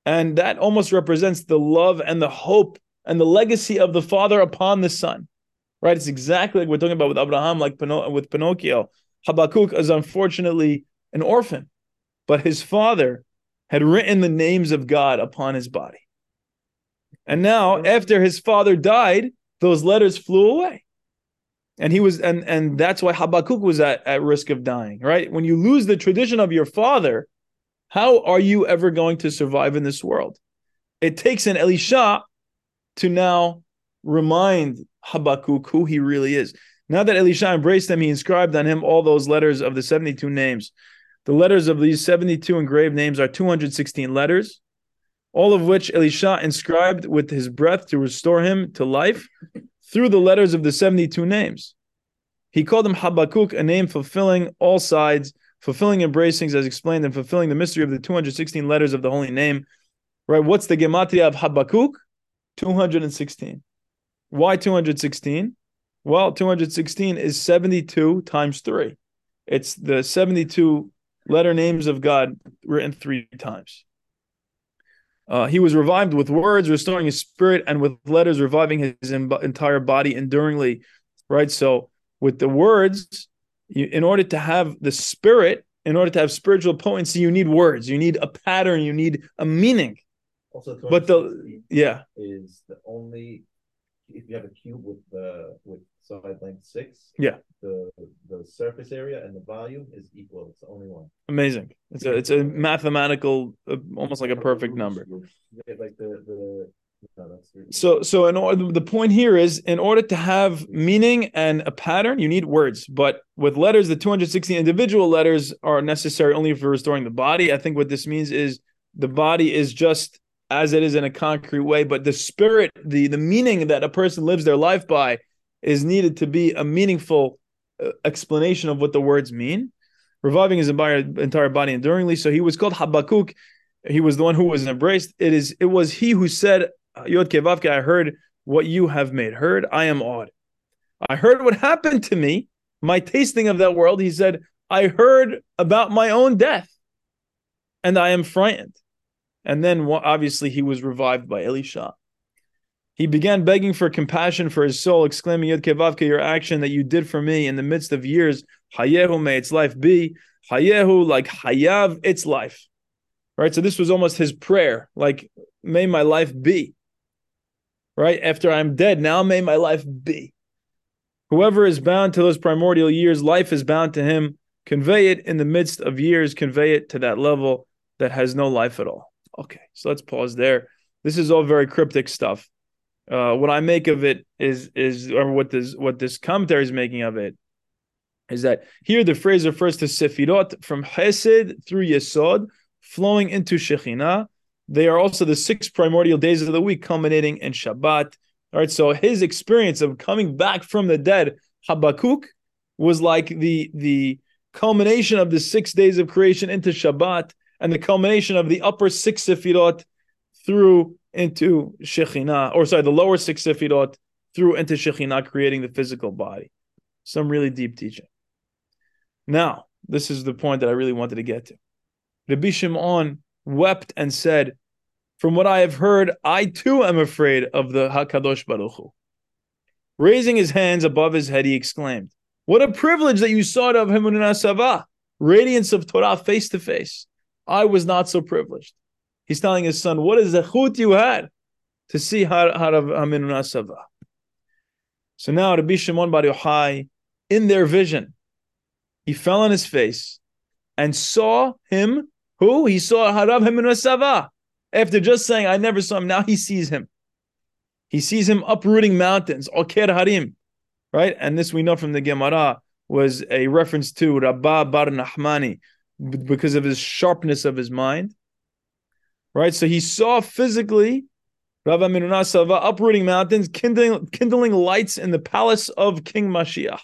[SPEAKER 1] and that almost represents the love and the hope and the legacy of the father upon the son. Right? It's exactly like we're talking about with Abraham, like Pino- with Pinocchio. Habakkuk is unfortunately an orphan, but his father had written the names of God upon his body. And now, after his father died, those letters flew away. And he was, and and that's why Habakkuk was at, at risk of dying, right? When you lose the tradition of your father, how are you ever going to survive in this world? It takes an Elisha to now remind Habakkuk who he really is. Now that Elisha embraced him, he inscribed on him all those letters of the 72 names. The letters of these 72 engraved names are 216 letters, all of which Elisha inscribed with his breath to restore him to life through the letters of the 72 names. He called him Habakkuk, a name fulfilling all sides fulfilling embracings as explained and fulfilling the mystery of the 216 letters of the holy name. Right? What's the gematria of Habakkuk? 216. Why 216? Well, 216 is 72 times 3. It's the 72 letter names of God written three times. Uh, he was revived with words, restoring his spirit, and with letters, reviving his entire body enduringly. Right? So, with the words, you, in order to have the spirit, in order to have spiritual potency, you need words, you need a pattern, you need a meaning.
[SPEAKER 3] Also,
[SPEAKER 1] But the yeah,
[SPEAKER 3] is the only if you have a cube with the with side length six.
[SPEAKER 1] Yeah.
[SPEAKER 3] The the surface area and the volume is equal. It's the only one.
[SPEAKER 1] amazing. It's a it's a mathematical, uh, almost like a perfect number.
[SPEAKER 3] Like the the. No, that's the-
[SPEAKER 1] So so in order the point here is in order to have meaning and a pattern, you need words. But with letters, the 260 individual letters are necessary only for restoring the body. I think what this means is the body is just as it is in a concrete way, but the spirit, the the meaning that a person lives their life by is needed to be a meaningful uh, explanation of what the words mean. Reviving his entire, entire body enduringly. So he was called Habakkuk. He was the one who was embraced. It is it was he who said, Yod Kevavke, I heard what you have made heard. I am awed. I heard what happened to me, my tasting of that world. He said, I heard about my own death, and I am frightened. And then obviously he was revived by Elisha. He began begging for compassion for his soul, exclaiming, Yod Kevavke, your action that you did for me in the midst of years, Hayehu, may its life be. Hayehu, like Hayav, its life. Right? So this was almost his prayer, like, may my life be. Right? After I'm dead, now may my life be. Whoever is bound to those primordial years, life is bound to him. Convey it in the midst of years, convey it to that level that has no life at all. Okay, so let's pause there. This is all very cryptic stuff. uh, what I make of it is is or what this what this commentary is making of it is that here the phrase refers to sefirot from Hesed through Yesod, flowing into Shekhinah. They are also the six primordial days of the week, culminating in Shabbat. All right, so his experience of coming back from the dead, Habakkuk, was like the the culmination of the six days of creation into Shabbat, and the culmination of the upper six sefirot through into Shekhinah, or sorry, the lower six sefirot through into Shekhinah, creating the physical body. Some really deep teaching. Now, this is the point that I really wanted to get to. Rabbi Shimon wept and said, From what I have heard, I too am afraid of the Hakadosh Baruch Hu. Raising his hands above his head, he exclaimed, What a privilege that you saw Rav Haminuna Sava, ah, radiance of Torah face to face. I was not so privileged. He's telling his son, What is the chut you had to see Harav Haminuna Sava? So now Rabbi Shimon Bar Yochai, in their vision, he fell on his face and saw him. Who? He saw Harav Haminuna Sava. After just saying, I never saw him, now he sees him. He sees him uprooting mountains, Oker Harim, right? And this we know from the Gemara was a reference to Rabbah Bar Nahmani because of his sharpness of his mind, right? So he saw physically Rav Haminuna Sava uprooting mountains, kindling, kindling lights in the palace of King Mashiach,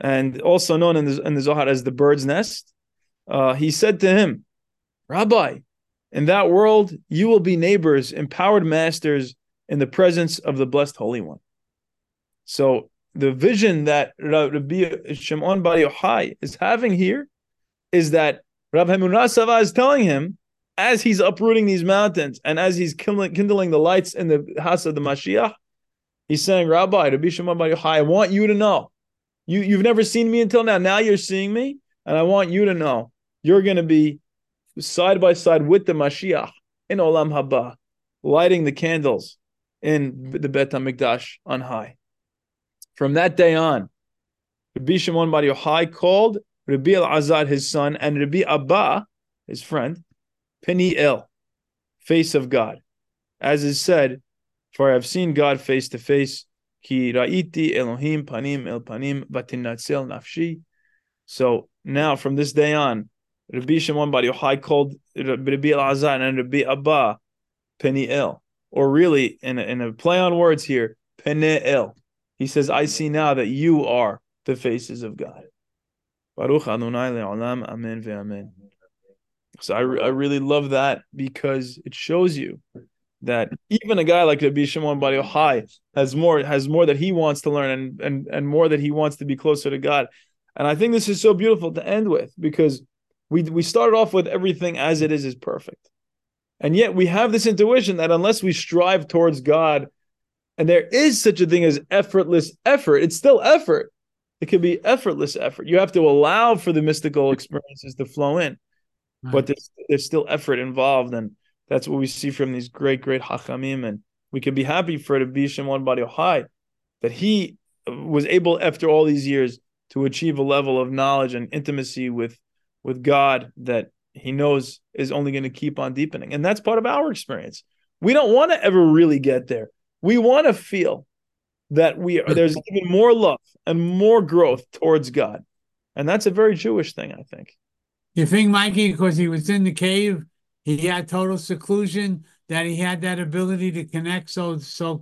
[SPEAKER 1] and also known in the, in the Zohar as the bird's nest. Uh, he said to him, Rabbi, in that world, you will be neighbors, empowered masters in the presence of the blessed Holy One. So the vision that Rabbi Shimon Bar Yochai is having here is that Rav Haminuna Sava is telling him as he's uprooting these mountains and as he's kindling, kindling the lights in the house of the Mashiach, he's saying, Rabbi, Rabbi Shimon Bar Yochai, I want you to know. You, you've never seen me until now. Now you're seeing me, and I want you to know you're going to be side by side with the Mashiach in Olam Haba, lighting the candles in the Bet HaMikdash on high. From that day on, Rabbi Shimon Bar Yochai called Rabbi Elazar his son and Rabbi Abba his friend El, face of God, as is said, for I have seen God face to face. Ki ra'iti Elohim panim el panim vatinatzel nafshi. So now, from this day on, Rabbi Shimon Bar Yochai called Rabbi Elazar and Rabbi Abba El, or really, in a, in a play on words here, El. He says, I see now that you are the faces of God. Baruch Adonai le'olam, amen ve'amen. So I, I really love that because it shows you that even a guy like Rabbi Shimon Bar Yochai has more has more that he wants to learn and, and and more that he wants to be closer to God. And I think this is so beautiful to end with because we we started off with everything as it is is perfect. And yet we have this intuition that unless we strive towards God and there is such a thing as effortless effort. It's still effort. It could be effortless effort. You have to allow for the mystical mm-hmm. experiences to flow in, right. but there's, there's still effort involved, and that's what we see from these great, great hachamim. And we can be happy for the Rabbi Shimon Bar Yochai that he uh, was able, after all these years, to achieve a level of knowledge and intimacy with with God that he knows is only going to keep on deepening, and that's part of our experience. We don't want to ever really get there we want to feel that we are, *clears throat* there's even more love and more growth towards God. And that's a very Jewish thing, I think.
[SPEAKER 6] You think, Mikey, because he was in the cave, he had total seclusion, that he had that ability to connect so so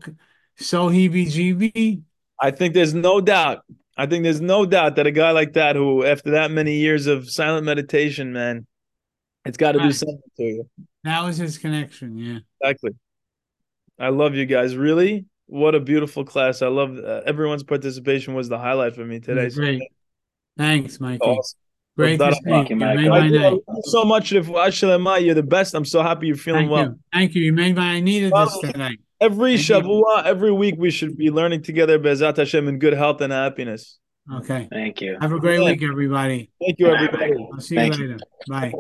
[SPEAKER 6] so heebie
[SPEAKER 1] I think there's no doubt. I think there's no doubt that a guy like that, who after that many years of silent meditation, man, it's got to do something to you.
[SPEAKER 6] That was his connection, yeah.
[SPEAKER 1] Exactly. I love you guys. Really, what a beautiful class. I love uh, everyone's participation was the highlight for me today.
[SPEAKER 6] Great. Thanks, Mikey. Awesome. Great to Thank you, Mikey.
[SPEAKER 1] I love so much. If You're the best. I'm so happy you're feeling
[SPEAKER 6] Thank
[SPEAKER 1] well.
[SPEAKER 6] You. Thank you. You made my I needed this tonight.
[SPEAKER 1] Every Thank Shavua, you. every week, we should be learning together, Bezat Hashem, in good health and happiness.
[SPEAKER 6] Okay.
[SPEAKER 5] Thank you.
[SPEAKER 6] Have a great yeah. week, everybody.
[SPEAKER 1] Thank you, everybody.
[SPEAKER 6] I'll see Thank you later. You. Bye.